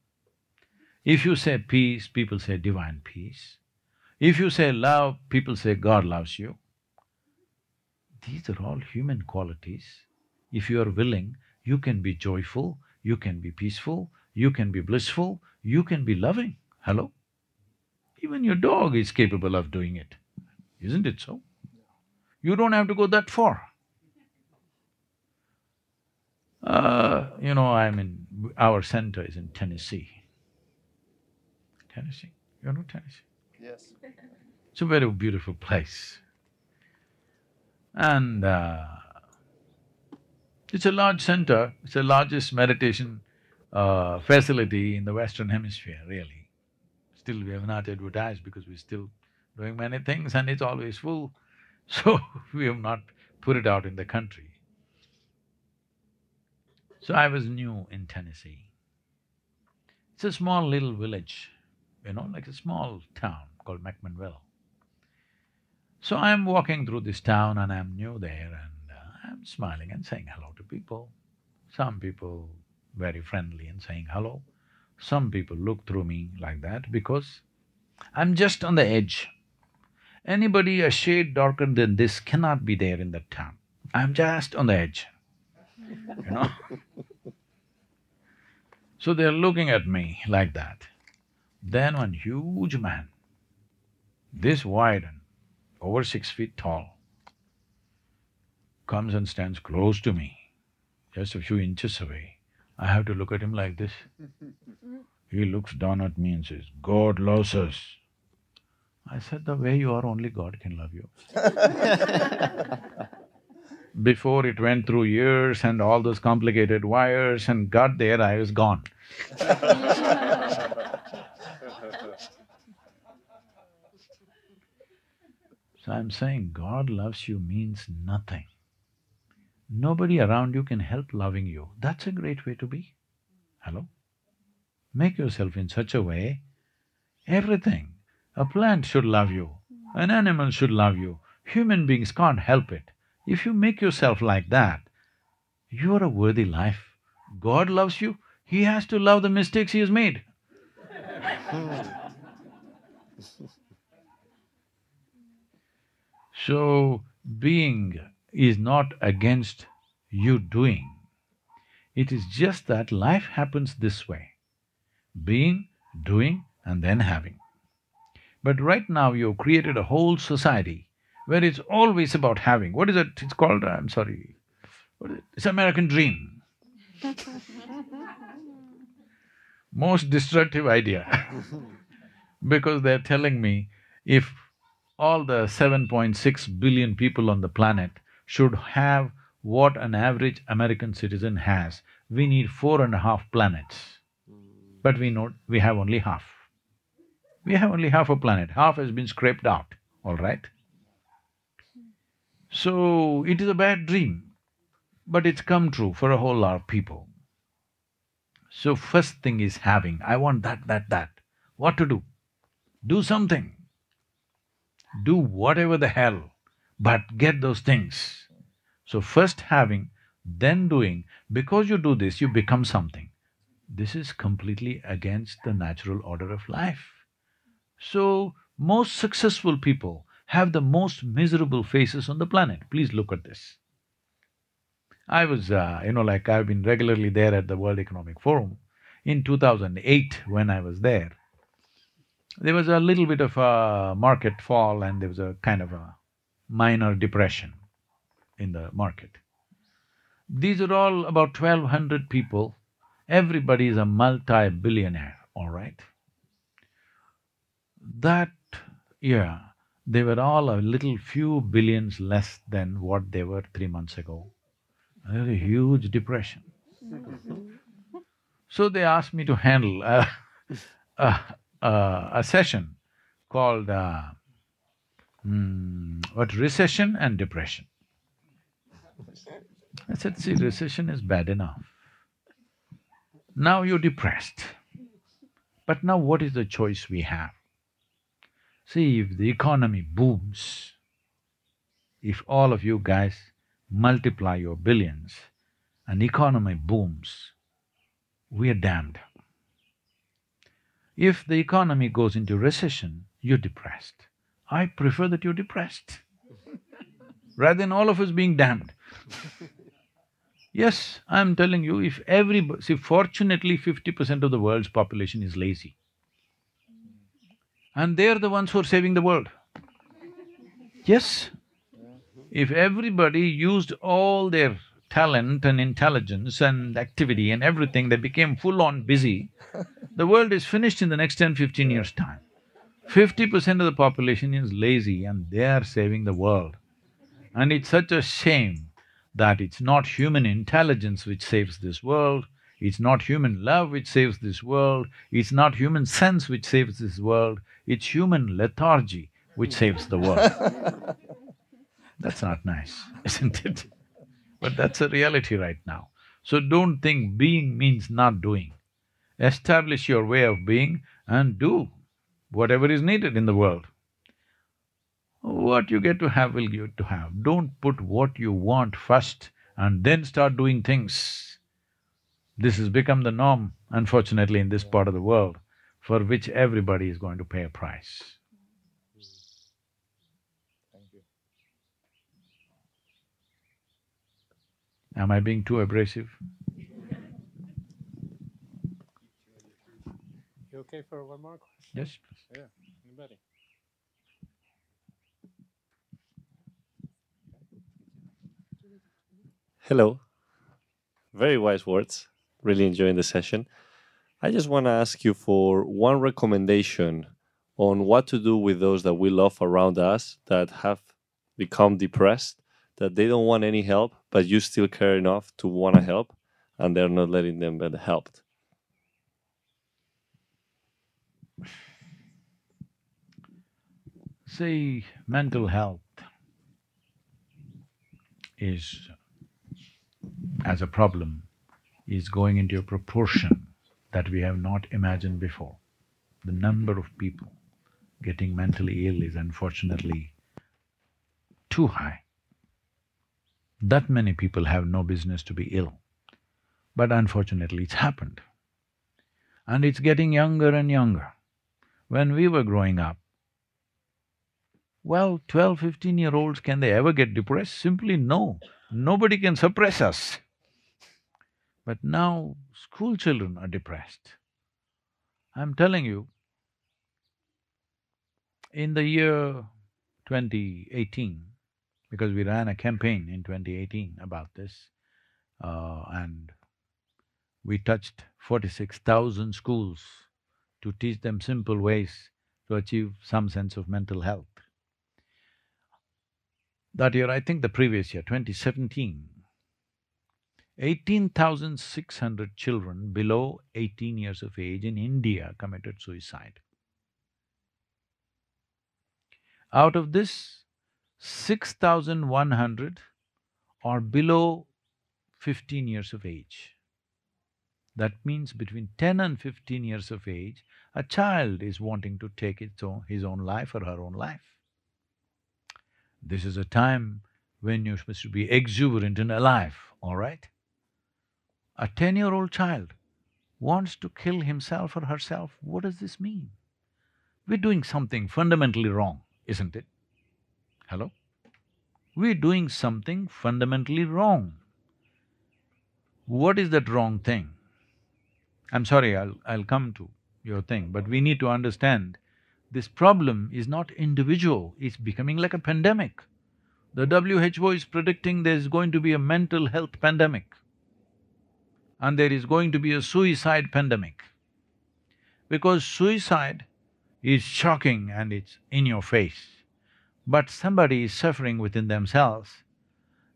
S2: If you say peace, people say divine peace. If you say love, people say God loves you. These are all human qualities. If you are willing, you can be joyful, you can be peaceful, you can be blissful, you can be loving. Hello? Even your dog is capable of doing it, isn't it so? You don't have to go that far. Uh, you know, I mean, our center is in Tennessee. Tennessee, you know Tennessee?
S3: Yes.
S2: It's a very beautiful place. And uh, it's a large center, it's the largest meditation uh, facility in the Western Hemisphere, really. Still, we have not advertised because we're still doing many things and it's always full, so we have not put it out in the country. So I was new in Tennessee. It's a small little village, you know, like a small town called McMinnville. So I'm walking through this town and I'm new there and uh, I'm smiling and saying hello to people. Some people very friendly and saying hello. Some people look through me like that because I'm just on the edge. Anybody a shade darker than this cannot be there in that town. I'm just on the edge, you know So they're looking at me like that. Then one huge man, this wide and over six feet tall, comes and stands close to me, just a few inches away. I have to look at him like this. He looks down at me and says, God loves us. I said, the way you are, only God can love you. Before it went through years and all those complicated wires and got there, I was gone. I'm saying God loves you means nothing. Nobody around you can help loving you. That's a great way to be. Hello? Make yourself in such a way, everything. A plant should love you, an animal should love you, human beings can't help it. If you make yourself like that, you're a worthy life. God loves you, He has to love the mistakes He has made. So, being is not against you doing. It is just that life happens this way being, doing, and then having. But right now, you've created a whole society where it's always about having. What is it? It's called, I'm sorry, what is it? It's American dream. Most destructive idea because they're telling me if all the 7.6 billion people on the planet should have what an average American citizen has, we need four and a half planets. But we know we have only half. We have only half a planet, half has been scraped out, all right? So, it is a bad dream, but it's come true for a whole lot of people. So, first thing is having, I want that, that, that. What to do? Do something. Do whatever the hell, but get those things. So, first having, then doing. Because you do this, you become something. This is completely against the natural order of life. So, most successful people have the most miserable faces on the planet. Please look at this. I was, uh, you know, like I've been regularly there at the World Economic Forum. In 2008, when I was there, there was a little bit of a market fall and there was a kind of a minor depression in the market. These are all about twelve hundred people, everybody is a multi-billionaire, all right? That year, they were all a little few billions less than what they were three months ago. There was a huge depression. Mm-hmm. So they asked me to handle uh, a, a, uh, a, a session called uh, mm, what recession and depression. I said, see, recession is bad enough. Now you're depressed. But now what is the choice we have? See, if the economy booms, if all of you guys multiply your billions, and economy booms, we are damned. If the economy goes into recession, you're depressed. I prefer that you're depressed rather than all of us being damned. yes, I'm telling you, if everybody… see, fortunately fifty percent of the world's population is lazy. and they're the ones who are saving the world. Yes. If everybody used all their talent and intelligence and activity and everything, they became full-on busy, the world is finished in the next 10, 15 years' time. Fifty percent of the population is lazy and they are saving the world. And it's such a shame that it's not human intelligence which saves this world, it's not human love which saves this world, it's not human sense which saves this world, it's human lethargy which saves the world. That's not nice, isn't it? But that's a reality right now. So don't think being means not doing. Establish your way of being and do whatever is needed in the world. What you get to have will get to have. Don't put what you want first and then start doing things. This has become the norm, unfortunately, in this part of the world, for which everybody is going to pay a price. Am I being too abrasive?
S1: Okay for one more question?
S2: Yes, please.
S1: Yeah, anybody?
S4: Hello. Very wise words. Really enjoying the session. I just want to ask you for one recommendation on what to do with those that we love around us that have become depressed, that they don't want any help, but you still care enough to want to help, and they're not letting them get helped.
S2: See, mental health is, as a problem, is going into a proportion that we have not imagined before. The number of people getting mentally ill is unfortunately too high. That many people have no business to be ill, but unfortunately it's happened. And it's getting younger and younger. When we were growing up, well, twelve, fifteen-year-olds, can they ever get depressed? Simply no. Nobody can suppress us. But now school children are depressed. I'm telling you, in the year 2018, because we ran a campaign in 2018 about this, uh, and we touched 46,000 schools to teach them simple ways to achieve some sense of mental health. That year, I think the previous year, 2017, 18,600 children below 18 years of age in India committed suicide. Out of this, 6,100 are below 15 years of age. That means between 10 and 15 years of age, a child is wanting to take its own, his own life or her own life. This is a time when you're supposed to be exuberant and alive, all right? A ten-year-old child wants to kill himself or herself, what does this mean? We're doing something fundamentally wrong, isn't it? Hello? We're doing something fundamentally wrong. What is that wrong thing? I'm sorry, I'll… I'll come to your thing, but we need to understand this problem is not individual, it's becoming like a pandemic. The WHO is predicting there's going to be a mental health pandemic and there is going to be a suicide pandemic. Because suicide is shocking and it's in your face, but somebody is suffering within themselves,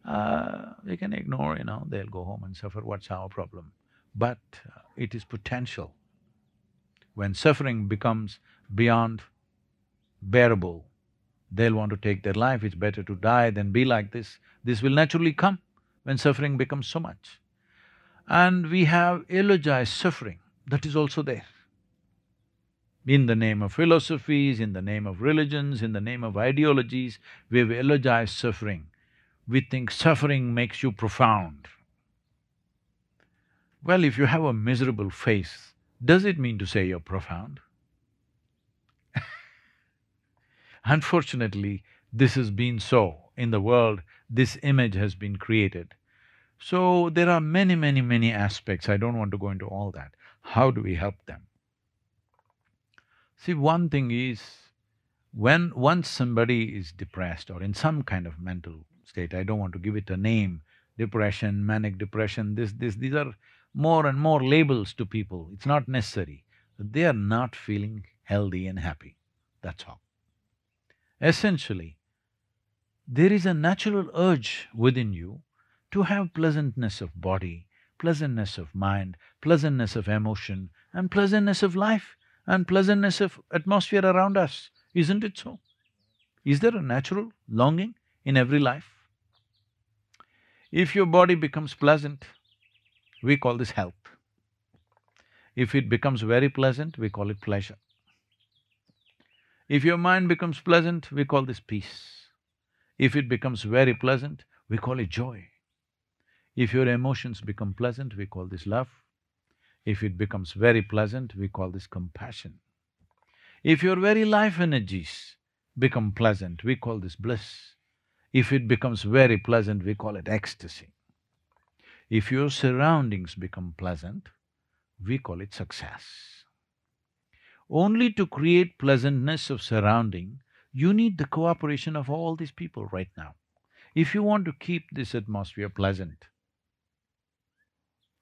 S2: uh, they can ignore, you know, they'll go home and suffer, what's our problem? But uh, it is potential. When suffering becomes beyond bearable, they'll want to take their life, it's better to die than be like this. This will naturally come when suffering becomes so much. And we have eulogized suffering, that is also there. In the name of philosophies, in the name of religions, in the name of ideologies, we've eulogized suffering. We think suffering makes you profound. Well, if you have a miserable face, does it mean to say you're profound? Unfortunately, this has been so in the world, this image has been created. So there are many, many, many aspects, I don't want to go into all that. How do we help them? See, one thing is, when once somebody is depressed or in some kind of mental state, I don't want to give it a name, depression, manic depression, this, this, these are more and more labels to people, it's not necessary. They are not feeling healthy and happy, that's all. Essentially, there is a natural urge within you to have pleasantness of body, pleasantness of mind, pleasantness of emotion, and pleasantness of life, and pleasantness of atmosphere around us. Isn't it so? Is there a natural longing in every life? If your body becomes pleasant, we call this health. If it becomes very pleasant, we call it pleasure. If your mind becomes pleasant, we call this peace. If it becomes very pleasant, we call it joy. If your emotions become pleasant, we call this love. If it becomes very pleasant, we call this compassion. If your very life energies become pleasant, we call this bliss. If it becomes very pleasant, we call it ecstasy. If your surroundings become pleasant, we call it success. Only to create pleasantness of surrounding, you need the cooperation of all these people right now. If you want to keep this atmosphere pleasant,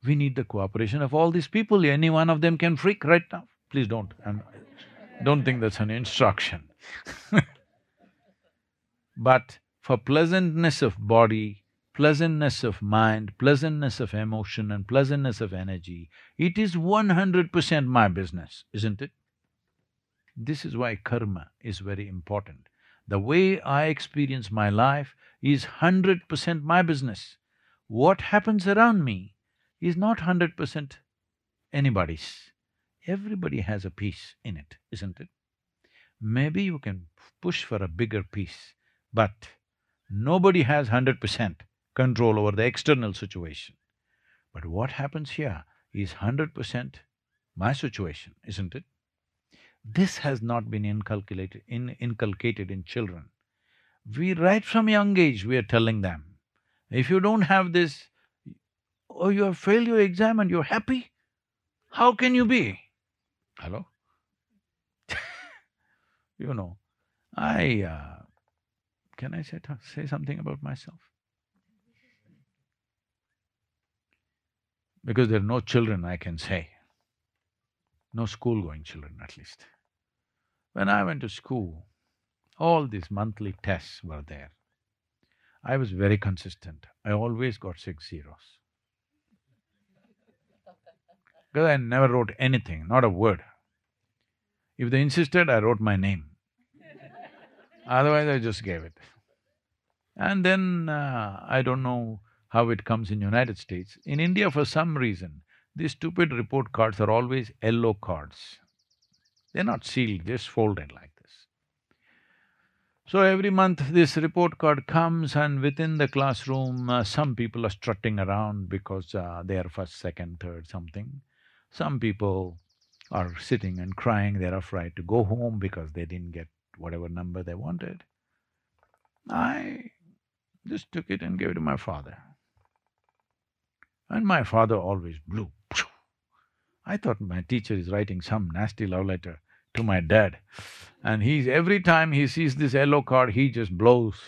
S2: we need the cooperation of all these people. Any one of them can freak right now. Please don't, I'm, don't think that's an instruction But for pleasantness of body, pleasantness of mind, pleasantness of emotion and pleasantness of energy, it is one hundred percent my business, isn't it? This is why karma is very important. The way I experience my life is hundred percent my business. What happens around me is not hundred percent anybody's. Everybody has a piece in it, isn't it? Maybe you can push for a bigger piece, but nobody has hundred percent control over the external situation. But what happens here is hundred percent my situation, isn't it? This has not been inculcated, in, inculcated in children. We, right from young age, we are telling them, if you don't have this, oh, you have failed your exam and you're happy? How can you be? Hello? you know, I… Uh, can I say, say something about myself? Because there are no children I can say, no school-going children at least. When I went to school, all these monthly tests were there. I was very consistent, I always got six zeros. Because I never wrote anything, not a word. If they insisted, I wrote my name. Otherwise, I just gave it. And then, uh, I don't know how it comes in United States. In India, for some reason, these stupid report cards are always yellow cards. They're not sealed, just folded like this. So every month this report card comes and within the classroom, uh, some people are strutting around because uh, they are first, second, third, something. Some people are sitting and crying, they're afraid to go home because they didn't get whatever number they wanted. I just took it and gave it to my father. And my father always blew. I thought my teacher is writing some nasty love letter to my dad. And he's… every time he sees this yellow card, he just blows.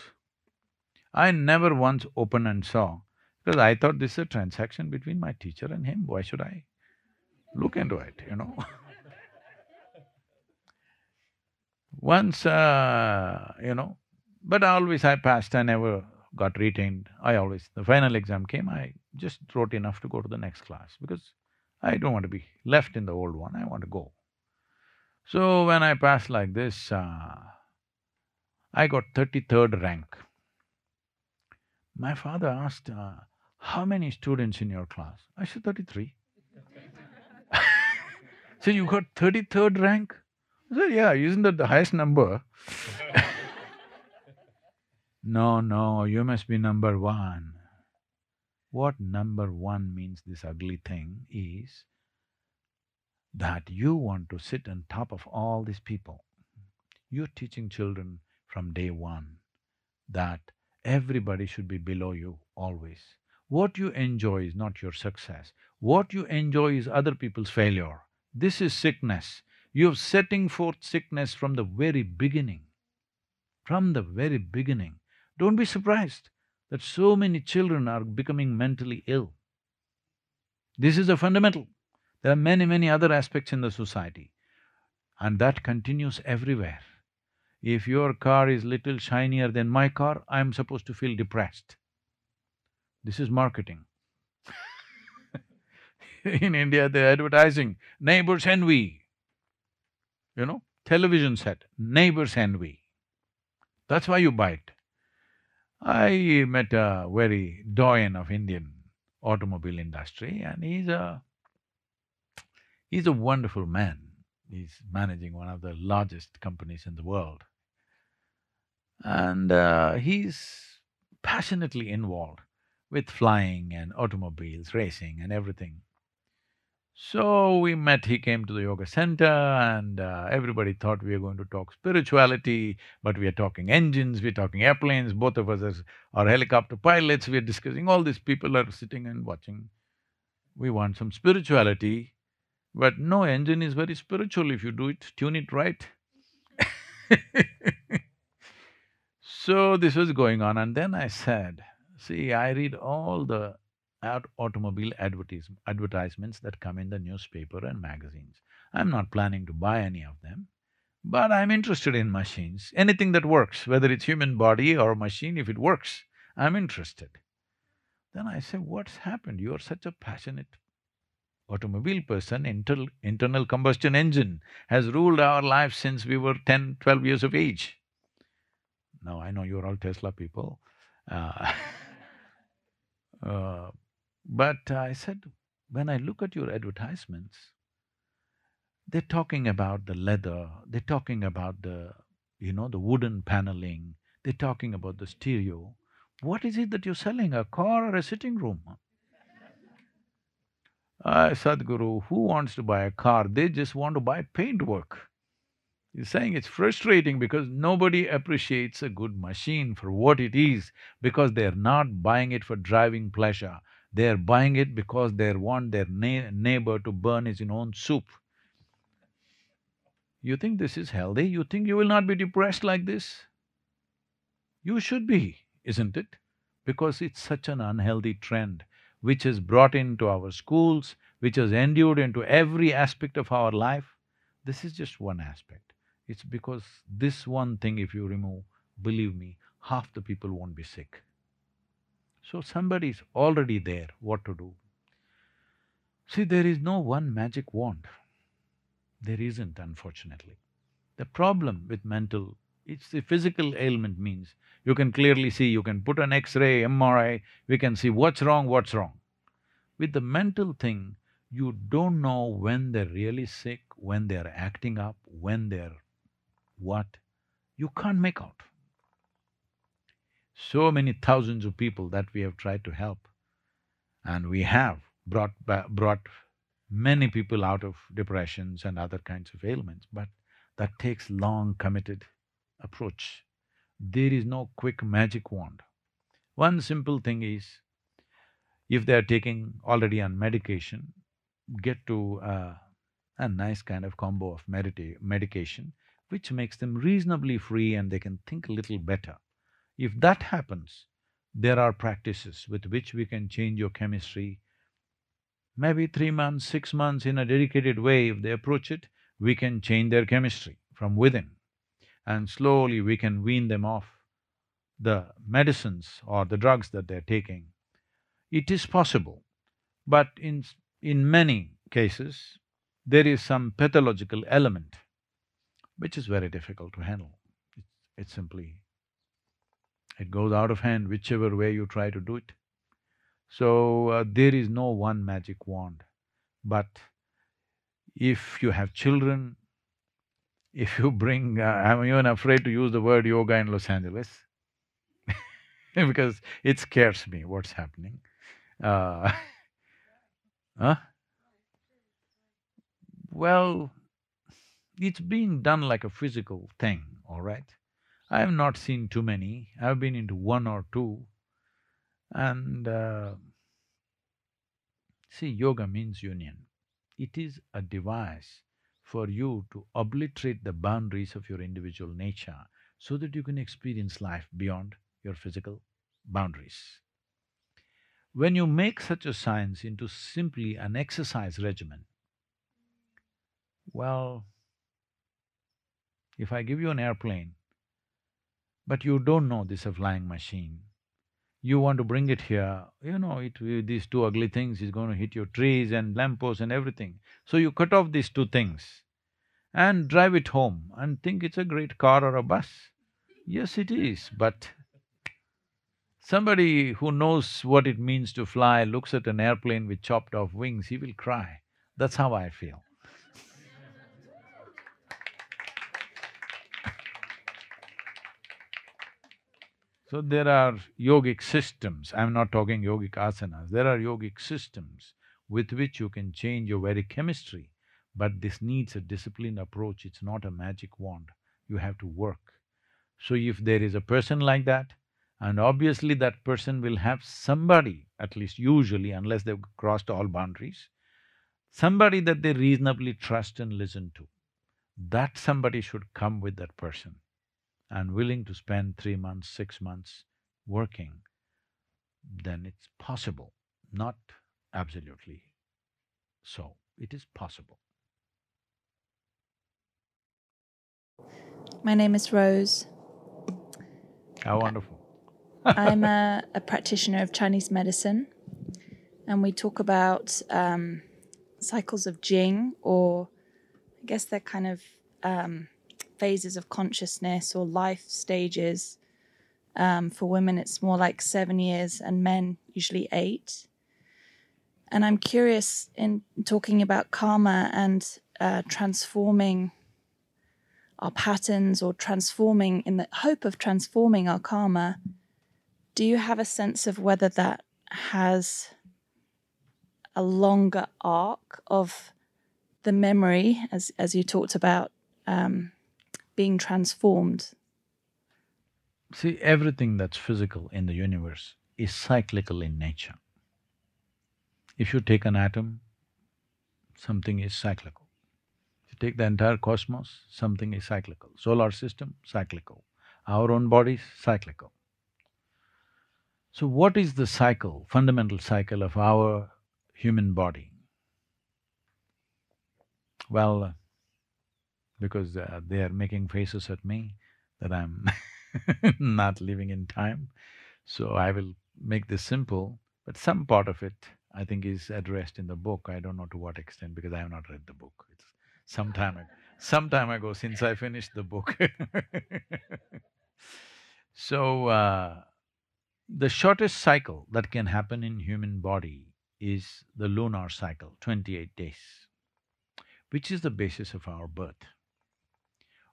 S2: I never once opened and saw, because I thought this is a transaction between my teacher and him, why should I look into it, you know Once, uh, you know, but always I passed, I never got retained. I always… the final exam came, I just wrote enough to go to the next class because I don't want to be left in the old one, I want to go. So when I passed like this, uh, I got thirty-third rank. My father asked, uh, how many students in your class? I said, thirty-three. so you got thirty-third rank? I said, yeah, isn't that the highest number? no, no, you must be number one. What number one means this ugly thing is that you want to sit on top of all these people. You're teaching children from day one that everybody should be below you always. What you enjoy is not your success. What you enjoy is other people's failure. This is sickness. You're setting forth sickness from the very beginning. From the very beginning. Don't be surprised that so many children are becoming mentally ill. This is a fundamental. There are many, many other aspects in the society, and that continues everywhere. If your car is little shinier than my car, I'm supposed to feel depressed. This is marketing. In India, they're advertising, neighbor's envy. You know, television set, neighbor's envy. That's why you buy it. I met a very doyen of Indian automobile industry and he's a… he's a wonderful man. He's managing one of the largest companies in the world. And uh, he's passionately involved with flying and automobiles, racing and everything. So we met, he came to the yoga center and uh, everybody thought we were going to talk spirituality, but we are talking engines, we're talking airplanes, both of us are, are helicopter pilots, we're discussing, all these people are sitting and watching. We want some spirituality, but no engine is very spiritual if you do it, tune it right So this was going on and then I said, see, I read all the automobile advertise, advertisements that come in the newspaper and magazines. I'm not planning to buy any of them, but I'm interested in machines. Anything that works, whether it's human body or machine, if it works, I'm interested. Then I say, what's happened? You're such a passionate automobile person, inter internal combustion engine has ruled our lives since we were 10, 12 years of age. Now I know you're all Tesla people. Uh, uh, but I said, when I look at your advertisements, they're talking about the leather, they're talking about the, you know, the wooden paneling, they're talking about the stereo. What is it that you're selling, a car or a sitting room? Uh, Sadhguru, who wants to buy a car? They just want to buy paintwork. He's saying it's frustrating because nobody appreciates a good machine for what it is because they're not buying it for driving pleasure. They're buying it because they want their neighbor to burn his own soup. You think this is healthy? You think you will not be depressed like this? You should be, isn't it? Because it's such an unhealthy trend which has brought into our schools, which has endured into every aspect of our life. This is just one aspect. It's because this one thing if you remove, believe me, half the people won't be sick. So somebody's already there, what to do? See, there is no one magic wand. There isn't, unfortunately. The problem with mental, it's the physical ailment means you can clearly see, you can put an X-ray, MRI, we can see what's wrong, what's wrong. With the mental thing, you don't know when they're really sick, when they're acting up, when they're what, you can't make out so many thousands of people that we have tried to help. And we have brought, brought many people out of depressions and other kinds of ailments, but that takes long committed approach. There is no quick magic wand. One simple thing is, if they're taking already on medication, get to uh, a nice kind of combo of medita medication, which makes them reasonably free and they can think a little better. If that happens, there are practices with which we can change your chemistry. Maybe three months, six months in a dedicated way, if they approach it, we can change their chemistry from within. And slowly we can wean them off the medicines or the drugs that they're taking. It is possible, but in… in many cases, there is some pathological element which is very difficult to handle. It's, it's simply it goes out of hand whichever way you try to do it. So, uh, there is no one magic wand, but if you have children, if you bring… Uh, I'm even afraid to use the word yoga in Los Angeles because it scares me what's happening. Uh, huh? Well, it's being done like a physical thing, all right? I have not seen too many, I've been into one or two and uh, see, yoga means union. It is a device for you to obliterate the boundaries of your individual nature so that you can experience life beyond your physical boundaries. When you make such a science into simply an exercise regimen, well, if I give you an airplane, but you don't know this is a flying machine, you want to bring it here, you know, it… these two ugly things is going to hit your trees and lampposts and everything. So you cut off these two things and drive it home and think it's a great car or a bus. Yes, it is, but somebody who knows what it means to fly looks at an airplane with chopped off wings, he will cry. That's how I feel. So there are yogic systems, I'm not talking yogic asanas, there are yogic systems with which you can change your very chemistry, but this needs a disciplined approach, it's not a magic wand, you have to work. So if there is a person like that, and obviously that person will have somebody, at least usually, unless they've crossed all boundaries, somebody that they reasonably trust and listen to, that somebody should come with that person and willing to spend three months, six months working, then it's possible, not absolutely so, it is possible.
S5: My name is Rose.
S2: How wonderful.
S5: I'm a, a, practitioner of Chinese medicine, and we talk about um, cycles of Jing, or I guess they're kind of um, phases of consciousness or life stages. Um, for women, it's more like seven years, and men usually eight. And I'm curious in talking about karma and uh, transforming our patterns or transforming in the hope of transforming our karma. Do you have a sense of whether that has a longer arc of the memory, as as you talked about, um, being transformed?
S2: See, everything that's physical in the universe is cyclical in nature. If you take an atom, something is cyclical. If you take the entire cosmos, something is cyclical. Solar system, cyclical. Our own bodies, cyclical. So what is the cycle, fundamental cycle of our human body? Well, because uh, they are making faces at me that I'm not living in time. So I will make this simple, but some part of it I think is addressed in the book. I don't know to what extent because I have not read the book. It's some time ago, some time ago since I finished the book So, uh, the shortest cycle that can happen in human body is the lunar cycle, twenty-eight days, which is the basis of our birth.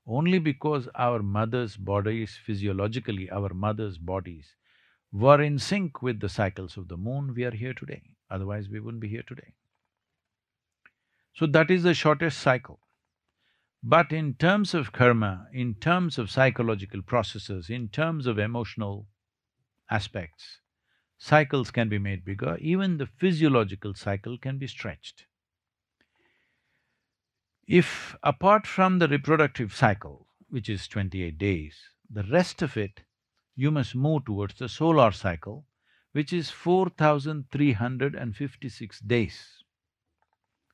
S2: Only because our mother's bodies, physiologically, our mother's bodies were in sync with the cycles of the moon, we are here today, otherwise we wouldn't be here today. So that is the shortest cycle. But in terms of karma, in terms of psychological processes, in terms of emotional aspects, cycles can be made bigger, even the physiological cycle can be stretched. If apart from the reproductive cycle, which is twenty-eight days, the rest of it you must move towards the solar cycle, which is four thousand three hundred and fifty-six days,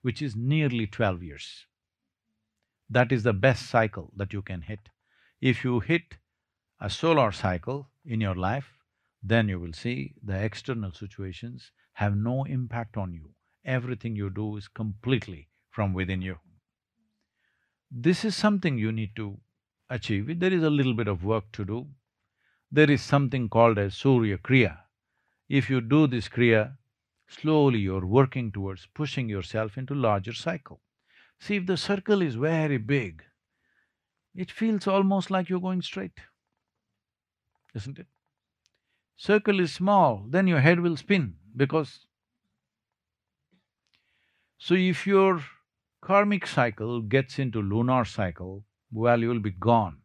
S2: which is nearly twelve years. That is the best cycle that you can hit. If you hit a solar cycle in your life, then you will see the external situations have no impact on you. Everything you do is completely from within you. This is something you need to achieve. There is a little bit of work to do. There is something called as Surya Kriya. If you do this Kriya, slowly you're working towards pushing yourself into larger cycle. See, if the circle is very big, it feels almost like you're going straight, isn't it? Circle is small, then your head will spin because… So if your karmic cycle gets into lunar cycle, well, you'll be gone.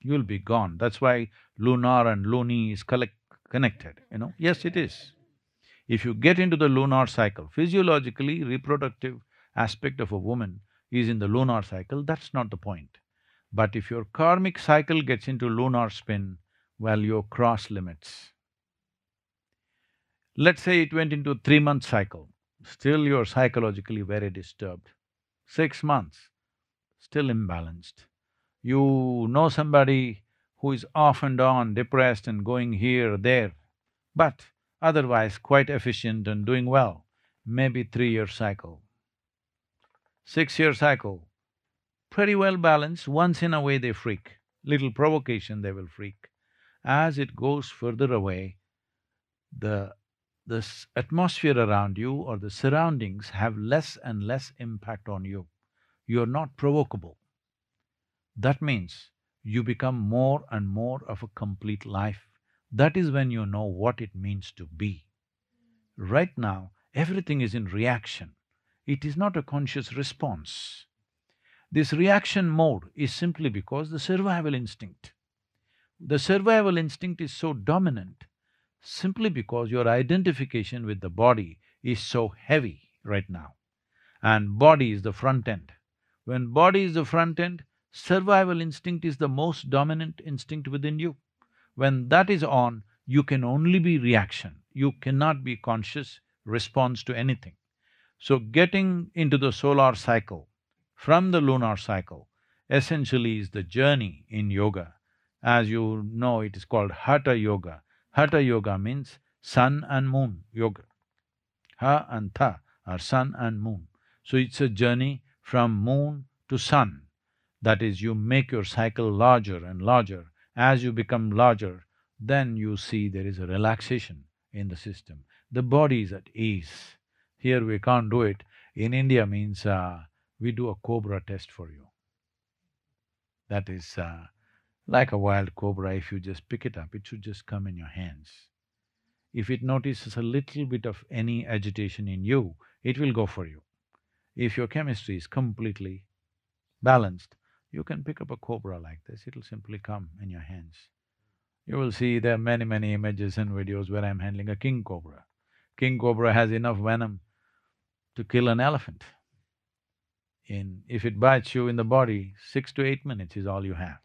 S2: You'll be gone. That's why lunar and luni is collect, connected, you know? Yes, it is. If you get into the lunar cycle, physiologically, reproductive aspect of a woman, is in the lunar cycle, that's not the point. But if your karmic cycle gets into lunar spin, well, you cross limits. Let's say it went into three-month cycle, still you're psychologically very disturbed. Six months, still imbalanced. You know somebody who is off and on, depressed and going here, there, but otherwise quite efficient and doing well, maybe three-year cycle. Six-year cycle, pretty well balanced, once in a way they freak, little provocation they will freak. As it goes further away, the the atmosphere around you or the surroundings have less and less impact on you. You're not provocable. That means you become more and more of a complete life. That is when you know what it means to be. Right now, everything is in reaction. It is not a conscious response. This reaction mode is simply because the survival instinct. The survival instinct is so dominant simply because your identification with the body is so heavy right now. And body is the front end. When body is the front end, survival instinct is the most dominant instinct within you. When that is on, you can only be reaction, you cannot be conscious response to anything. So getting into the solar cycle from the lunar cycle essentially is the journey in yoga. As you know, it is called Hatha Yoga, Hatha yoga means sun and moon yoga. Ha and tha are sun and moon. So it's a journey from moon to sun. That is, you make your cycle larger and larger. As you become larger, then you see there is a relaxation in the system. The body is at ease. Here we can't do it. In India means uh, we do a cobra test for you. That is, uh, like a wild cobra, if you just pick it up, it should just come in your hands. If it notices a little bit of any agitation in you, it will go for you. If your chemistry is completely balanced, you can pick up a cobra like this, it'll simply come in your hands. You will see there are many, many images and videos where I'm handling a king cobra. King cobra has enough venom to kill an elephant. In… if it bites you in the body, six to eight minutes is all you have.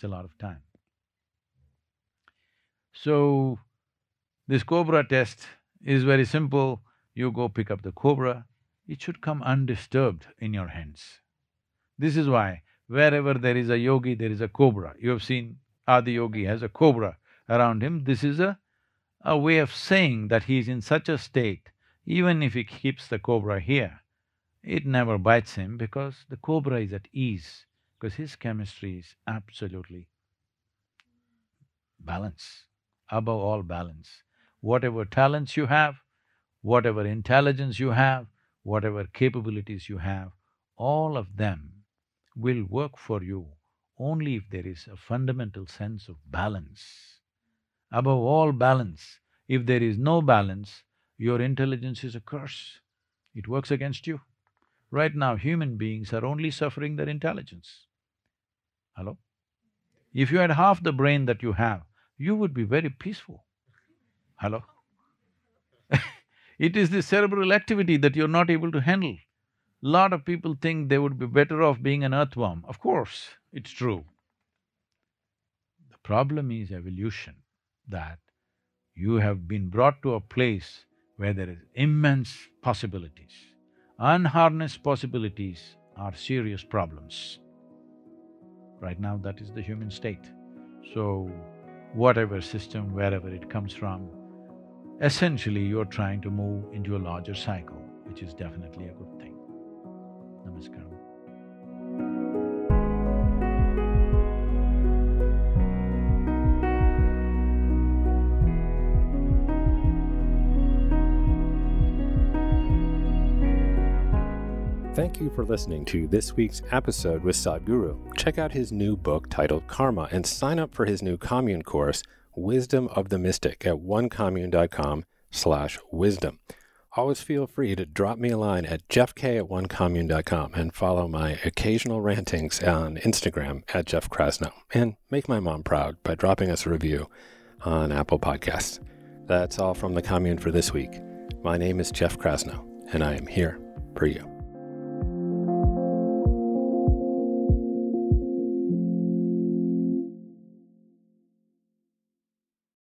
S2: It's a lot of time. So, this cobra test is very simple. You go pick up the cobra, it should come undisturbed in your hands. This is why wherever there is a yogi, there is a cobra. You have seen Adi Yogi has a cobra around him. This is a, a way of saying that he is in such a state, even if he keeps the cobra here, it never bites him because the cobra is at ease because his chemistry is absolutely balance, above all balance. Whatever talents you have, whatever intelligence you have, whatever capabilities you have, all of them will work for you only if there is a fundamental sense of balance. Above all balance, if there is no balance, your intelligence is a curse. It works against you. Right now, human beings are only suffering their intelligence. Hello? If you had half the brain that you have, you would be very peaceful. Hello? it is the cerebral activity that you're not able to handle. Lot of people think they would be better off being an earthworm. Of course, it's true. The problem is evolution, that you have been brought to a place where there is immense possibilities. Unharnessed possibilities are serious problems. Right now, that is the human state. So, whatever system, wherever it comes from, essentially you're trying to move into a larger cycle, which is definitely a good thing. Namaskaram.
S1: Thank you for listening to this week's episode with Sadhguru. Check out his new book titled Karma and sign up for his new commune course, Wisdom of the Mystic, at onecommune.com slash wisdom. Always feel free to drop me a line at jeffk at onecommune.com and follow my occasional rantings on Instagram at Jeff Krasno. And make my mom proud by dropping us a review on Apple Podcasts. That's all from the commune for this week. My name is Jeff Krasno, and I am here for you.